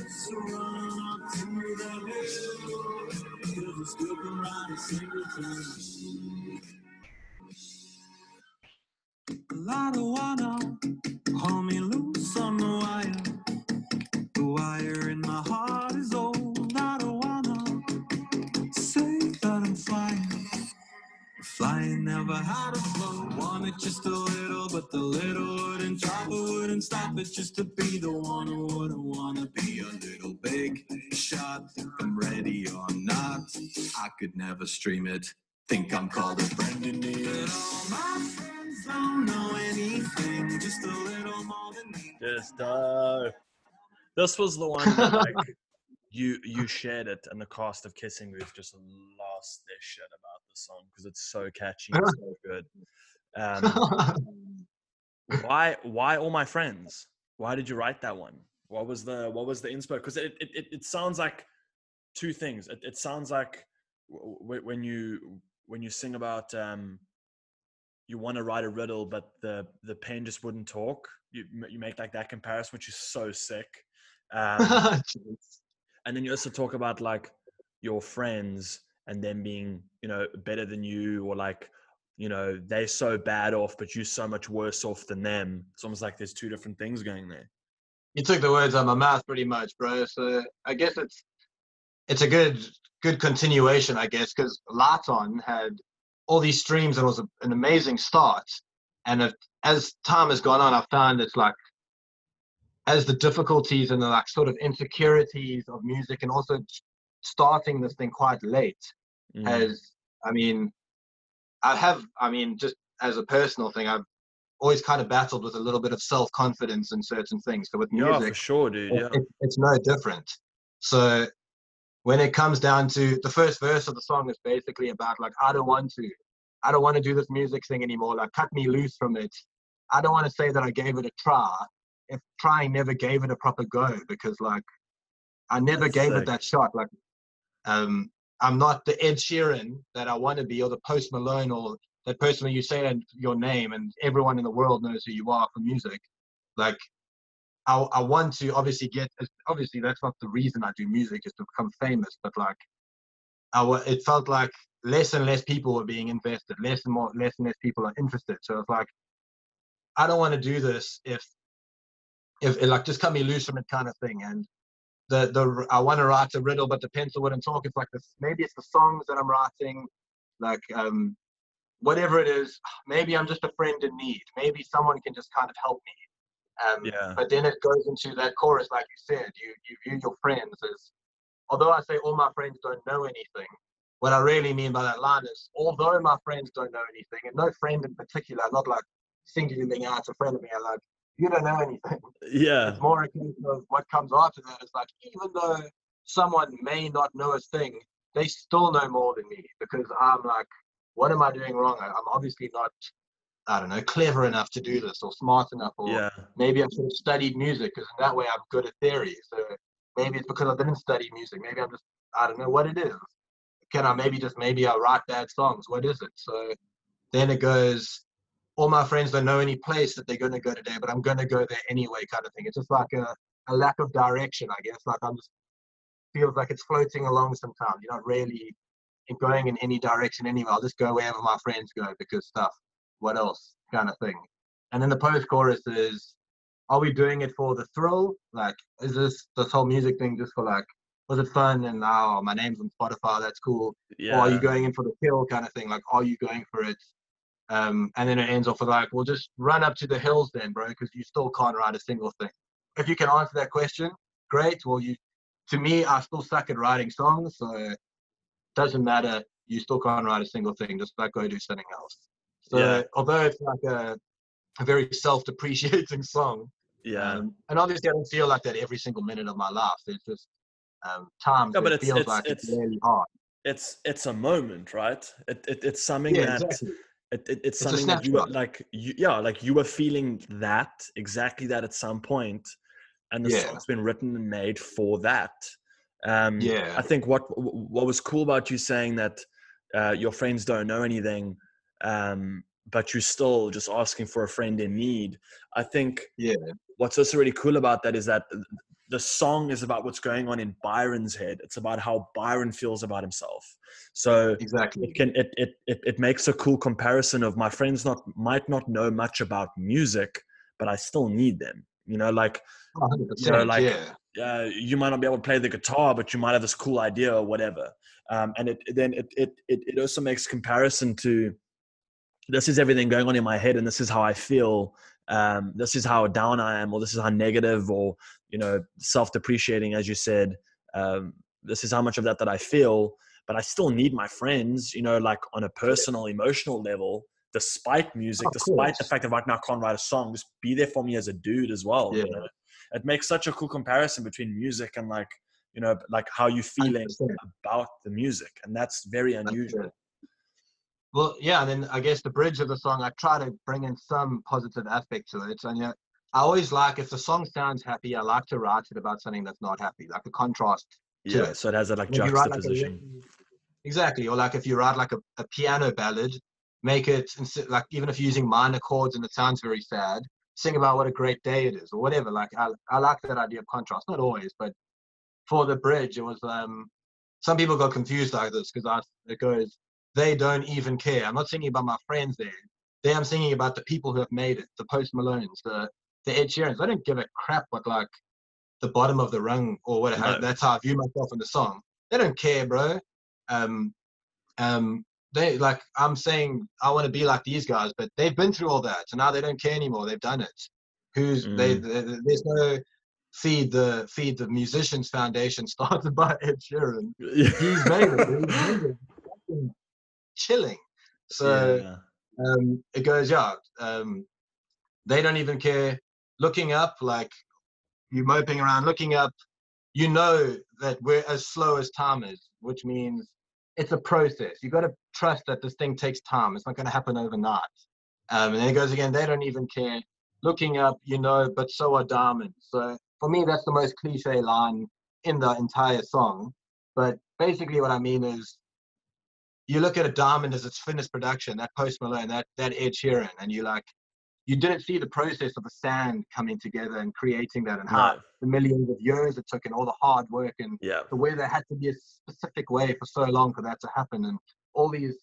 Speaker 3: So run up to the hill. Cause we still can ride a single turn. I don't wanna hold me loose Flying never had a flow. wanted just a little, but the little wouldn't drop it, wouldn't stop it. Just to be the one who wouldn't wanna be a little big shot. I'm ready or not. I could never stream it. Think I'm called a friend in. But all my friends don't know anything, just a little more than me.
Speaker 1: Just uh, this was the one that like you you shared it, and the cast of Kissing Booth just lost their shit about the song because it's so catchy, and so good. Um, why why all my friends? Why did you write that one? What was the what was the inspo? Because it, it it it sounds like two things. It, it sounds like w- when you when you sing about um you want to write a riddle, but the the pen just wouldn't talk. You you make like that comparison, which is so sick. Um, and then you also talk about like your friends and them being you know better than you or like you know they're so bad off but you're so much worse off than them it's almost like there's two different things going there
Speaker 2: you took the words out of my mouth pretty much, bro. So I guess it's it's a good good continuation, I guess, because Light On had all these streams and was a, an amazing start. And it, as time has gone on, I found it's like as the difficulties and the like sort of insecurities of music and also starting this thing quite late
Speaker 1: Mm.
Speaker 2: has I mean I have I mean just as a personal thing I've always kind of battled with a little bit of self confidence in certain things. So with
Speaker 1: yeah
Speaker 2: music,
Speaker 1: for sure dude yeah
Speaker 2: it- it's no different. So when it comes down to the first verse of the song is basically about like I don't want to, I don't want to do this music thing anymore. Like cut me loose from it. I don't want to say that I gave it a try if trying never gave it a proper go because like I never
Speaker 1: That's
Speaker 2: gave
Speaker 1: sick.
Speaker 2: it that shot. Like um I'm not the Ed Sheeran that I want to be or the Post Malone or that person where you say your name and everyone in the world knows who you are for music. Like I, I want to obviously get obviously that's not the reason I do music is to become famous, but like I it felt like less and less people were being invested, less and more less and less people are interested. So it's like I don't want to do this if if it like just cut me loose from it kind of thing. And the the I want to write a riddle, but the pencil wouldn't talk. It's like this maybe it's the songs that I'm writing, like um whatever it is. Maybe I'm just a friend in need. Maybe someone can just kind of help me. Um,
Speaker 1: yeah
Speaker 2: but then it goes into that chorus, like you said, you, you view your friends as, although I say all my friends don't know anything, what I really mean by that line is, although my friends don't know anything, and no friend in particular, not like singling out a friend of me, I'm like, you don't know anything.
Speaker 1: yeah
Speaker 2: It's more a case of what comes after that is like, even though someone may not know a thing, they still know more than me because I'm like what am I doing wrong? I'm obviously not, I don't know, clever enough to do this or smart enough, or
Speaker 1: Yeah.
Speaker 2: maybe I should have studied music because in that way I'm good at theory. So maybe it's because I didn't study music. Maybe I'm just, I don't know what it is. Can I maybe just, maybe I write bad songs? What is it? So then it goes, all my friends don't know any place that they're going to go today, but I'm going to go there anyway, kind of thing. It's just like a, a lack of direction, I guess. Like I'm just, feels like it's floating along sometimes. You're not really going in any direction anyway. I'll just go wherever my friends go because stuff. What else? Kind of thing. And then the post chorus is, are we doing it for the thrill? Like, is this this whole music thing just for like, was it fun? And oh, my name's on Spotify. That's cool.
Speaker 1: Yeah.
Speaker 2: Or are you going in for the kill kind of thing? Like, are you going for it? Um, and then it ends off with like, well, just run up to the hills then, bro, because you still can't write a single thing. If you can answer that question, great. Well, you, to me, I still suck at writing songs, so it doesn't matter. You still can't write a single thing. Just like go do something else. So
Speaker 1: Yeah.
Speaker 2: although it's like a, a very self-depreciating song,
Speaker 1: yeah.
Speaker 2: um, and obviously I don't feel like that every single minute of my life. It's just um, times
Speaker 1: No, but
Speaker 2: it
Speaker 1: it's-
Speaker 2: feels
Speaker 1: it's-
Speaker 2: like it's,
Speaker 1: it's-
Speaker 2: really hard.
Speaker 1: it's it's a moment, right? It, it it's something
Speaker 2: Yeah,
Speaker 1: that
Speaker 2: exactly.
Speaker 1: It, it, it's
Speaker 2: a
Speaker 1: something that you were like you, yeah like you were feeling that exactly that at some point and the
Speaker 2: Yeah.
Speaker 1: song's been written and made for that um
Speaker 2: Yeah.
Speaker 1: i think what what was cool about you saying that uh, your friends don't know anything um but you're still just asking for a friend in need i think
Speaker 2: Yeah.
Speaker 1: what's also really cool about that is that the song is about what's going on in byron's head it's about how byron feels about himself so
Speaker 2: Exactly.
Speaker 1: it can it, it it it makes a cool comparison of my friends not might not know much about music but i still need them you know like
Speaker 2: 100%,
Speaker 1: you know, like-
Speaker 2: yeah.
Speaker 1: uh, you might not be able to play the guitar but you might have this cool idea or whatever um, and it then it, it it it also makes comparison to this is everything going on in my head and this is how i feel um, this is how down i am or this is how negative or you know self-depreciating as you said um, this is how much of that that i feel but i still need my friends you know like on a personal emotional level despite music
Speaker 2: Of
Speaker 1: despite the fact that right now i can't write a song just be there for me as a dude as well you
Speaker 2: Yeah.
Speaker 1: know? it makes such a cool comparison between music and like you know like how you feeling
Speaker 2: 100%.
Speaker 1: about the music and that's very unusual
Speaker 2: Well, yeah, and then I guess the bridge of the song, I try to bring in some positive aspect to it. And yeah, I always like if the song sounds happy, I like to write it about something that's not happy, like a contrast.
Speaker 1: yeah
Speaker 2: it.
Speaker 1: so it has that like
Speaker 2: When you like a
Speaker 1: juxtaposition
Speaker 2: exactly, or like if you write like a, a piano ballad, make it like even if you're using minor chords and it sounds very sad, sing about what a great day it is or whatever. Like I, I like that idea of contrast. Not always, but for the bridge, it was um some people got confused like this because I it goes they don't even care. I'm not singing about my friends there. There I'm singing about the people who have made it, the Post Malones, the the Ed Sheerans. I don't give a crap what like the bottom of the rung or whatever.
Speaker 1: No.
Speaker 2: That's how I view myself in the song. They don't care, bro. Um, um, they like I'm saying I want to be like these guys, but they've been through all that, so now they don't care anymore. They've done it. Who's they,
Speaker 1: Mm.
Speaker 2: they? There's no feed the feed the musicians foundation started by Ed Sheeran. He's made it. He's made it. Chilling. So
Speaker 1: yeah.
Speaker 2: um, it goes, yeah, um, they don't even care. Looking up, like you moping around, looking up, you know that we're as slow as time is, which means it's a process. You've got to trust that this thing takes time. It's not going to happen overnight. Um, and then it goes again, they don't even care. Looking up, you know, but so are diamonds. So for me, that's the most cliche line in the entire song. But basically, what I mean is, you look at a diamond as its finished production, that Post Malone, that that Ed Sheeran, and you're like, you didn't see the process of the sand coming together and creating that, and how
Speaker 1: No.
Speaker 2: the millions of years it took, and all the hard work, and
Speaker 1: yeah
Speaker 2: the way there had to be a specific way for so long for that to happen, and all these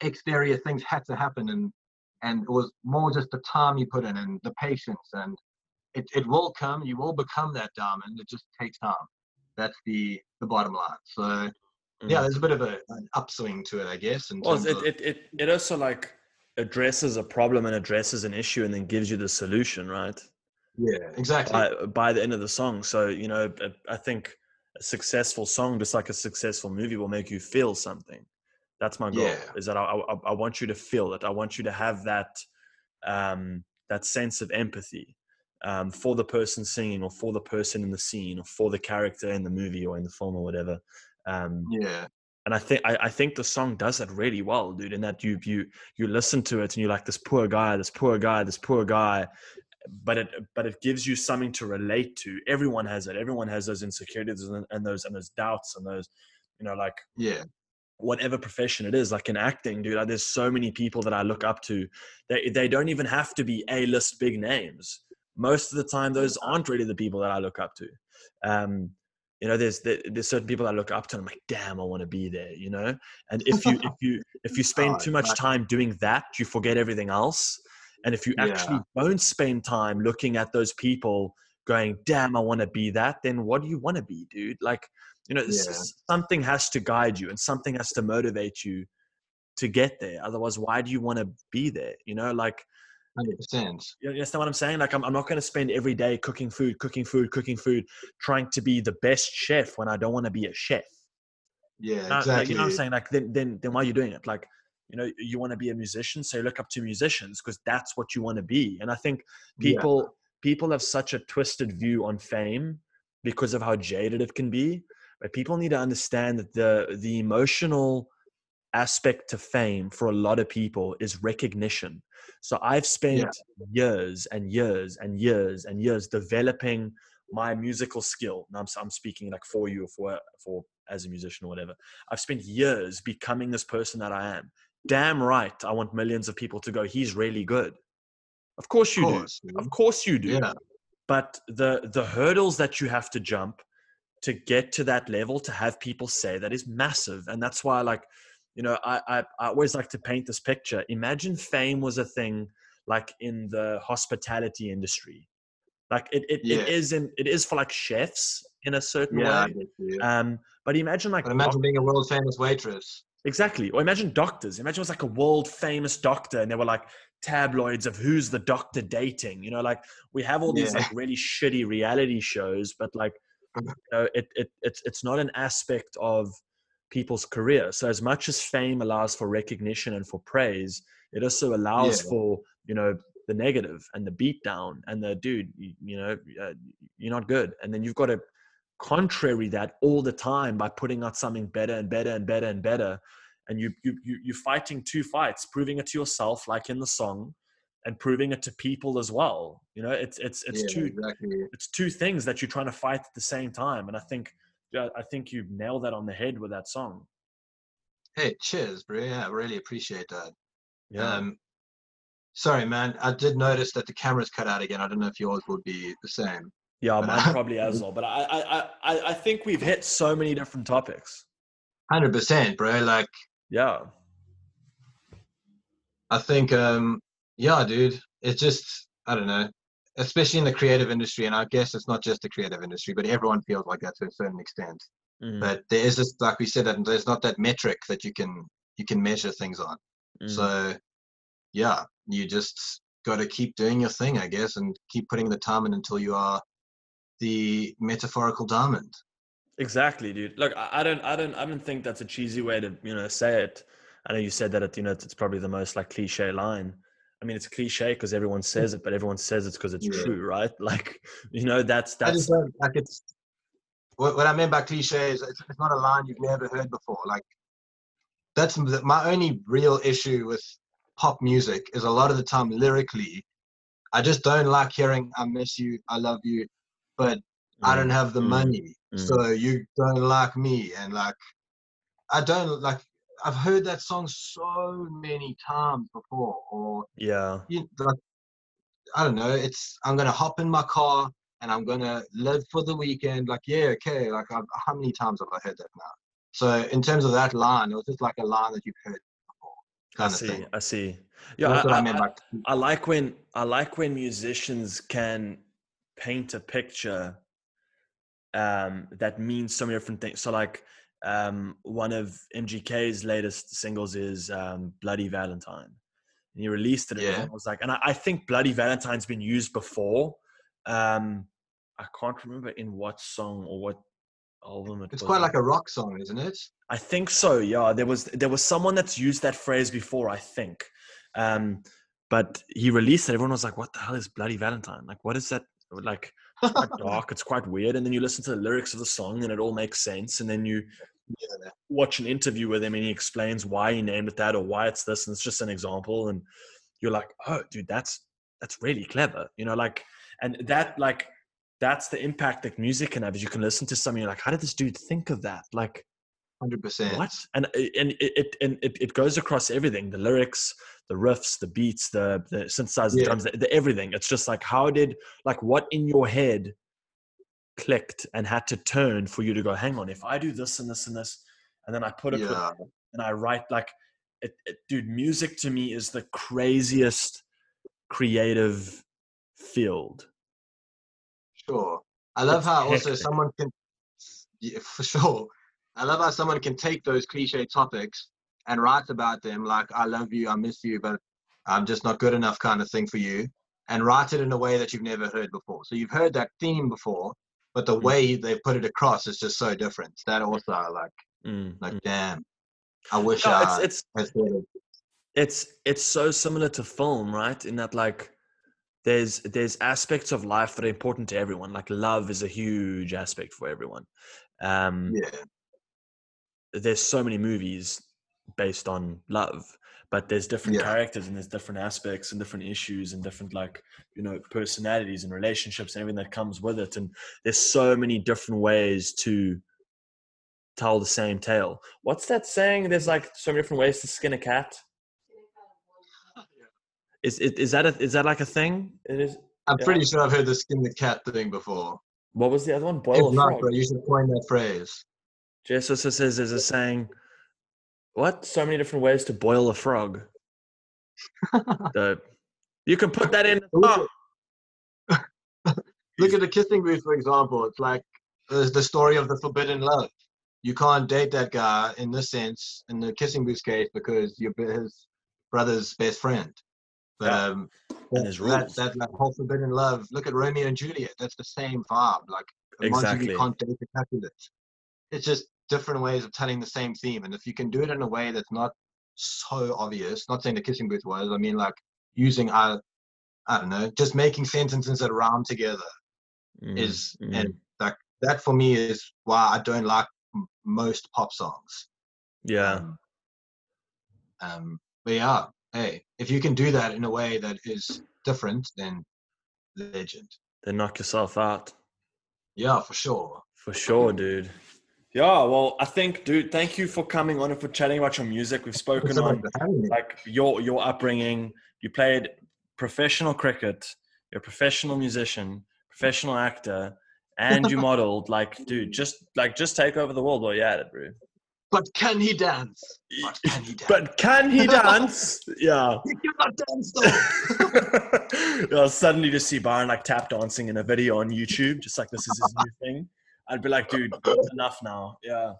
Speaker 2: exterior things had to happen, and and it was more just the time you put in and the patience, and it, it will come. You will become that diamond. It just takes time. That's the the bottom line. So yeah,
Speaker 1: Mm.
Speaker 2: there's a bit of a, an upswing to it, I guess. In
Speaker 1: well it,
Speaker 2: of,
Speaker 1: it, it, it also like addresses a problem and addresses an issue and then gives you the solution right?
Speaker 2: Yeah, exactly.
Speaker 1: by, by the end of the song. So you know I- think a successful song just like a successful movie will make you feel something. That's my goal
Speaker 2: Yeah.
Speaker 1: is that I, I, I want you to feel it. I want you to have that um that sense of empathy um, for the person singing or for the person in the scene or for the character in the movie or in the film or whatever. Um
Speaker 2: yeah,
Speaker 1: and I think I, I think the song does that really well, dude. In that you you you listen to it and you're like this poor guy, this poor guy, this poor guy, but it but it gives you something to relate to. Everyone has it. Everyone has those insecurities and, and those and those doubts and those, you know, like
Speaker 2: Yeah.
Speaker 1: whatever profession it is like in acting dude like, there's so many people that i look up to they they don't even have to be a list big names most of the time those aren't really the people that i look up to um you know there's there's certain people i look up to and i'm like damn i want to be there you know? And if you if you if you spend
Speaker 2: Oh,
Speaker 1: too much
Speaker 2: exactly.
Speaker 1: time doing that you forget everything else. And if you actually don't spend time looking at those people going damn i want to be that then what do you want to be dude? Like you know
Speaker 2: Yeah.
Speaker 1: something has to guide you and something has to motivate you to get there. Otherwise why do you want to be there you know? Like
Speaker 2: Hundred percent.
Speaker 1: you understand what i'm saying like i'm, I'm not going to spend every day cooking food cooking food cooking food trying to be the best chef when i don't want to be a chef
Speaker 2: Yeah,
Speaker 1: uh,
Speaker 2: exactly.
Speaker 1: You know what I'm saying? Like then then then why are you doing it? Like, you know, you want to be a musician, so you look up to musicians because that's what you want to be. And I think
Speaker 2: Yeah.
Speaker 1: people people have such a twisted view on fame because of how jaded it can be. But people need to understand that the the emotional aspect to fame for a lot of people is recognition. So I've spent years and years and years and years developing my musical skill. Now I'm, I'm speaking like for you or for for as a musician or whatever. I've spent years becoming this person that I am. Damn right, I want millions of people to go. He's really good. Of course you
Speaker 2: of
Speaker 1: do.
Speaker 2: course. man.
Speaker 1: Of course you do.
Speaker 2: Yeah.
Speaker 1: But the the hurdles that you have to jump to get to that level to have people say that is massive, and that's why like you know I I, I always like to paint this picture. Imagine fame was a thing like in the hospitality industry. Like it it,
Speaker 2: Yeah.
Speaker 1: it is in it is for like chefs in a certain
Speaker 2: Yeah.
Speaker 1: Way.
Speaker 2: you.
Speaker 1: Um, but imagine like
Speaker 2: But imagine being a world famous waitress.
Speaker 1: Exactly. Or imagine doctors. Imagine it was like a world famous doctor and there were like tabloids of who's the doctor dating. You know, like we have all these
Speaker 2: Yeah.
Speaker 1: like really shitty reality shows, but like you know, it, it it's it's not an aspect of people's career. So as much as fame allows for recognition and for praise, it also allows
Speaker 2: Yeah.
Speaker 1: for, you know, the negative and the beat down and the dude, you, you know, uh, you're not good. And then you've got to contrary that all the time by putting out something better and better and better and better and you you, you you're fighting two fights proving it to yourself like in the song and proving it to people as well you know it's it's it's
Speaker 2: yeah,
Speaker 1: two
Speaker 2: exactly.
Speaker 1: it's two things that you're trying to fight at the same time and i think i think you nailed that on the head with that song
Speaker 2: Hey, cheers, bro. Yeah, I really appreciate that.
Speaker 1: yeah
Speaker 2: Um, sorry, man. I did notice that the camera's cut out again. I don't know if yours would be the same.
Speaker 1: yeah mine probably as well but I, I i i i think we've hit so many different topics
Speaker 2: Hundred percent, bro. Like,
Speaker 1: yeah
Speaker 2: I think, um, yeah, dude. It's just, I don't know. Especially in the creative industry, and I guess it's not just the creative industry, but everyone feels like that to a certain extent.
Speaker 1: Mhm,
Speaker 2: But there is this, like we said, that there's not that metric that you can you can measure things on.
Speaker 1: mhm.
Speaker 2: So, yeah, you just got to keep doing your thing, I guess, and keep putting the time in until you are the metaphorical diamond.
Speaker 1: Exactly, dude. Look, I, don't, I don't, I don't think that's a cheesy way to, you know, say it. I know you said that, it, you know, it's, it's probably the most like cliche line. I mean, it's cliche because everyone says it, but everyone says it's because it's
Speaker 2: Yeah.
Speaker 1: true, right? Like, you know, that's
Speaker 2: I
Speaker 1: that's
Speaker 2: just don't like it's. What, what I meant by cliche is it's, it's not a line you've never heard before. Like, that's my only real issue with pop music is a lot of the time lyrically, I just don't like hearing "I miss you," "I love you," but I don't
Speaker 1: Mm,
Speaker 2: have the
Speaker 1: mm,
Speaker 2: money,
Speaker 1: mm.
Speaker 2: so you don't like me, and like I don't like. I've heard that song so many times before, or
Speaker 1: yeah,
Speaker 2: you like, I don't know. It's I'm gonna hop in my car and I'm gonna live for the weekend. Like yeah, okay. Like I've, how many times have I heard that now? So in terms of that line, it was just like a line that you've heard before,
Speaker 1: I
Speaker 2: kind of
Speaker 1: see,
Speaker 2: thing.
Speaker 1: I see. Yeah,
Speaker 2: That's
Speaker 1: I,
Speaker 2: what I,
Speaker 1: I-
Speaker 2: meant
Speaker 1: I- I like when I like when musicians can paint a picture um, that means so many different things. So like um, one of MGK's latest singles is um, Bloody Valentine. And he released it and
Speaker 2: Yeah.
Speaker 1: was like, and I, I think Bloody Valentine's been used before. Um, I can't remember in what song or what album it was.
Speaker 2: It's
Speaker 1: was.
Speaker 2: quite like a rock song, isn't it?
Speaker 1: I think so. Yeah, there was there was someone that's used that phrase before. I think, um, but he released it. Everyone was like, "What the hell is Bloody Valentine? Like, what is that? Like, quite dark. It's quite weird." And then you listen to the lyrics of the song, and it all makes sense. And then you watch an interview with him and he explains why he named it that or why it's this and it's just an example and you're like oh dude that's that's really clever you know like and that like that's the impact that music can have is you can listen to something you're like how did this dude think of that like
Speaker 2: Hundred percent.
Speaker 1: what and and it, it and it, it goes across everything the lyrics the riffs the beats the the synthesizer
Speaker 2: Yeah.
Speaker 1: drums the, the everything it's just like how did like what in your head clicked and had to turn for you to go hang on if i do this and this and this and then i put it with
Speaker 2: Yeah.
Speaker 1: and I write like, it, it, dude, music to me is the craziest creative field.
Speaker 2: Sure. I love
Speaker 1: It's
Speaker 2: how also someone can, yeah, for sure. I love how someone can take those cliche topics and write about them like "I love you, I miss you, but I'm just not good enough" kind of thing for you, and write it in a way that you've never heard before. So you've heard that theme before, but the
Speaker 1: Mm.
Speaker 2: way they put it across is just so different. That also I like.
Speaker 1: Mm,
Speaker 2: Like,
Speaker 1: mm.
Speaker 2: damn, I wish
Speaker 1: No,
Speaker 2: I
Speaker 1: it's it's
Speaker 2: thought
Speaker 1: it's it's so similar to film, right? In that like there's there's aspects of life that are important to everyone. Like love is a huge aspect for everyone. Um,
Speaker 2: Yeah,
Speaker 1: there's so many movies based on love but there's different
Speaker 2: Yeah.
Speaker 1: characters and there's different aspects and different issues and different like you know personalities and relationships and everything that comes with it and there's so many different ways to tell the same tale what's that saying there's like so many different ways to skin a cat is is, is that a, is that like a thing it is
Speaker 2: I'm
Speaker 1: Yeah.
Speaker 2: pretty sure I've heard the skin the cat thing before.
Speaker 1: what was the other one
Speaker 2: If
Speaker 1: boil a
Speaker 2: not, you should coin that phrase.
Speaker 1: Jess also says there's a saying, what? So many different ways to boil a frog. you can put that in.
Speaker 2: Look Look at the kissing booth, for example. It's like there's the story of the forbidden love. You can't date that guy in this sense, in the kissing booth case, because you're his brother's best friend. But um,
Speaker 1: And there's
Speaker 2: that,
Speaker 1: rules.
Speaker 2: that, that whole forbidden love. Look at Romeo and Juliet. That's the same vibe. Like
Speaker 1: Exactly.
Speaker 2: Montague can't date the Capulet. It's just different ways of telling the same theme. And if you can do it in a way that's not so obvious, not saying the kissing booth was, I mean like using I, I don't know, just making sentences that rhyme together
Speaker 1: Mm,
Speaker 2: is
Speaker 1: mm.
Speaker 2: and like that for me is why I don't like m- most pop songs.
Speaker 1: yeah,
Speaker 2: Um, um, but yeah, hey, if you can do that in a way that is different, then legend.
Speaker 1: then knock yourself out
Speaker 2: Yeah, for sure.
Speaker 1: for sure, dude. Yeah, well, I think, dude, thank you for coming on and for chatting about your music. We've spoken
Speaker 2: Thanks so much
Speaker 1: on
Speaker 2: for having me.
Speaker 1: like your your upbringing. You played professional cricket. You're a professional musician, professional actor, and you modeled. Like, dude, just like just take over the world while you're at it, bro.
Speaker 2: But can he dance? But can he dance?
Speaker 1: But can he dance? yeah.
Speaker 2: he cannot dance though.
Speaker 1: I'll suddenly just see Byron like tap dancing in a video on YouTube, just like this is his new thing. I'd be like, dude, enough now. Yeah.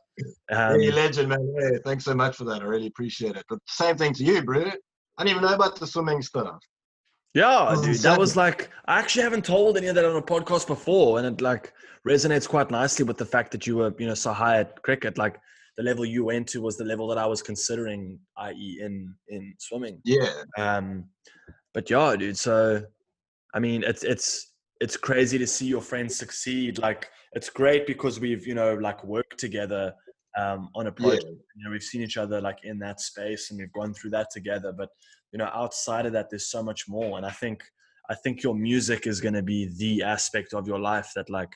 Speaker 1: Um,
Speaker 2: hey, legend, man. Hey, thanks so much for that. I really appreciate it. But same thing to you, bro. I didn't even know about the swimming stuff.
Speaker 1: yeah,
Speaker 2: Oh,
Speaker 1: dude. That was like I actually haven't told any of that on a podcast before, and it like resonates quite nicely with the fact that you were, you know, so high at cricket. Like the level you went to was the level that I was considering, i.e., in in swimming.
Speaker 2: Yeah.
Speaker 1: Um, but yeah, dude. So, I mean, it's it's it's crazy to see your friends succeed. Like, it's great because we've you know like worked together um, on a project. Yeah. You know, we've seen each other like in that space, and we've gone through that together. But you know, outside of that, there's so much more. And I think I think your music is going to be the aspect of your life that like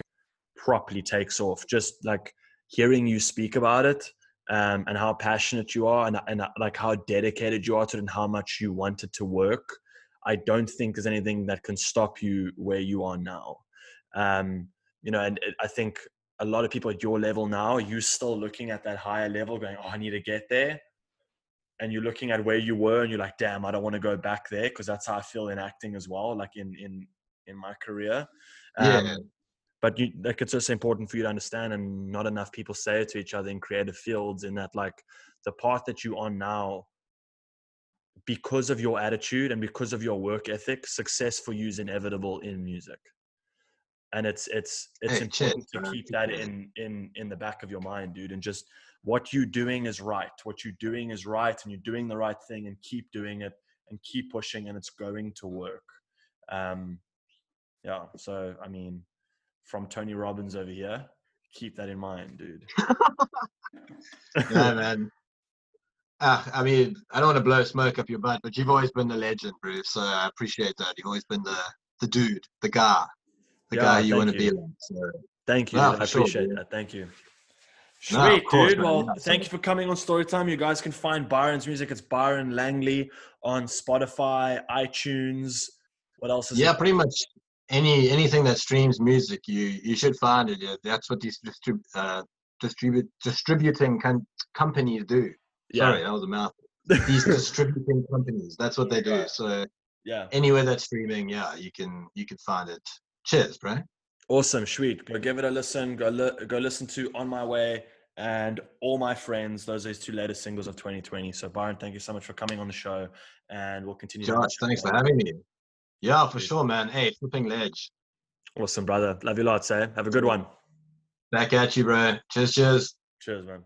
Speaker 1: properly takes off. Just like hearing you speak about it um, and how passionate you are and, and like how dedicated you are to it and how much you want it to work i don't think there's anything that can stop you where you are now. Um, you know and i think a lot of people at your level now you're still looking at that higher level going oh i need to get there. And you're looking at where you were and you're like damn i don't want to go back there because that's how i feel in acting as well like in in in my career.
Speaker 2: Yeah.
Speaker 1: um, but you, like it's also important for you to understand and not enough people say it to each other in creative fields in that like the path that you're on now because of your attitude and because of your work ethic success for you is inevitable in music. And it's it's it's
Speaker 2: Hey, cheers,
Speaker 1: important to keep that in in in the back of your mind dude and just what you're doing is right. What you're doing is right and you're doing the right thing and keep doing it and keep pushing and it's going to work. Um yeah so i mean from tony robbins over here keep that in mind dude.
Speaker 2: Yeah, man. Uh, I mean, I don't want to blow smoke up your butt, but you've always been the legend, Bruce. So I appreciate that. You've always been the the dude, the guy, the
Speaker 1: Yeah,
Speaker 2: guy you want to be like. So,
Speaker 1: Thank you.
Speaker 2: No,
Speaker 1: I appreciate
Speaker 2: dude.
Speaker 1: that. Thank you.
Speaker 2: No,
Speaker 1: Sweet,
Speaker 2: course,
Speaker 1: dude.
Speaker 2: man.
Speaker 1: Well,
Speaker 2: Yeah,
Speaker 1: thank you for coming on Storytime. You guys can find Byron's music. It's Byron Langley on Spotify, iTunes. What else is
Speaker 2: yeah,
Speaker 1: it?
Speaker 2: pretty much any anything that streams music, you you should find it. Yeah, that's what these distrib- uh, distribute distributing com- companies do. Sorry, that was a mouth. These distributing companies, that's what they do. So
Speaker 1: Yeah.
Speaker 2: anywhere that's streaming, yeah, you can you can find it. Cheers, bro.
Speaker 1: Awesome, sweet. Go give it a listen. Go li- go listen to On My Way and All My Friends. Those are his two latest singles of 2020. So Byron, thank you so much for coming on the show, and we'll continue. to
Speaker 2: Josh, thanks for having me. Yeah, for
Speaker 1: Cheers.
Speaker 2: sure, man. Hey, flipping ledge.
Speaker 1: Awesome, brother. Love you lots, eh? Have a good one.
Speaker 2: Back at you, bro. Cheers, cheers.
Speaker 1: Cheers, man.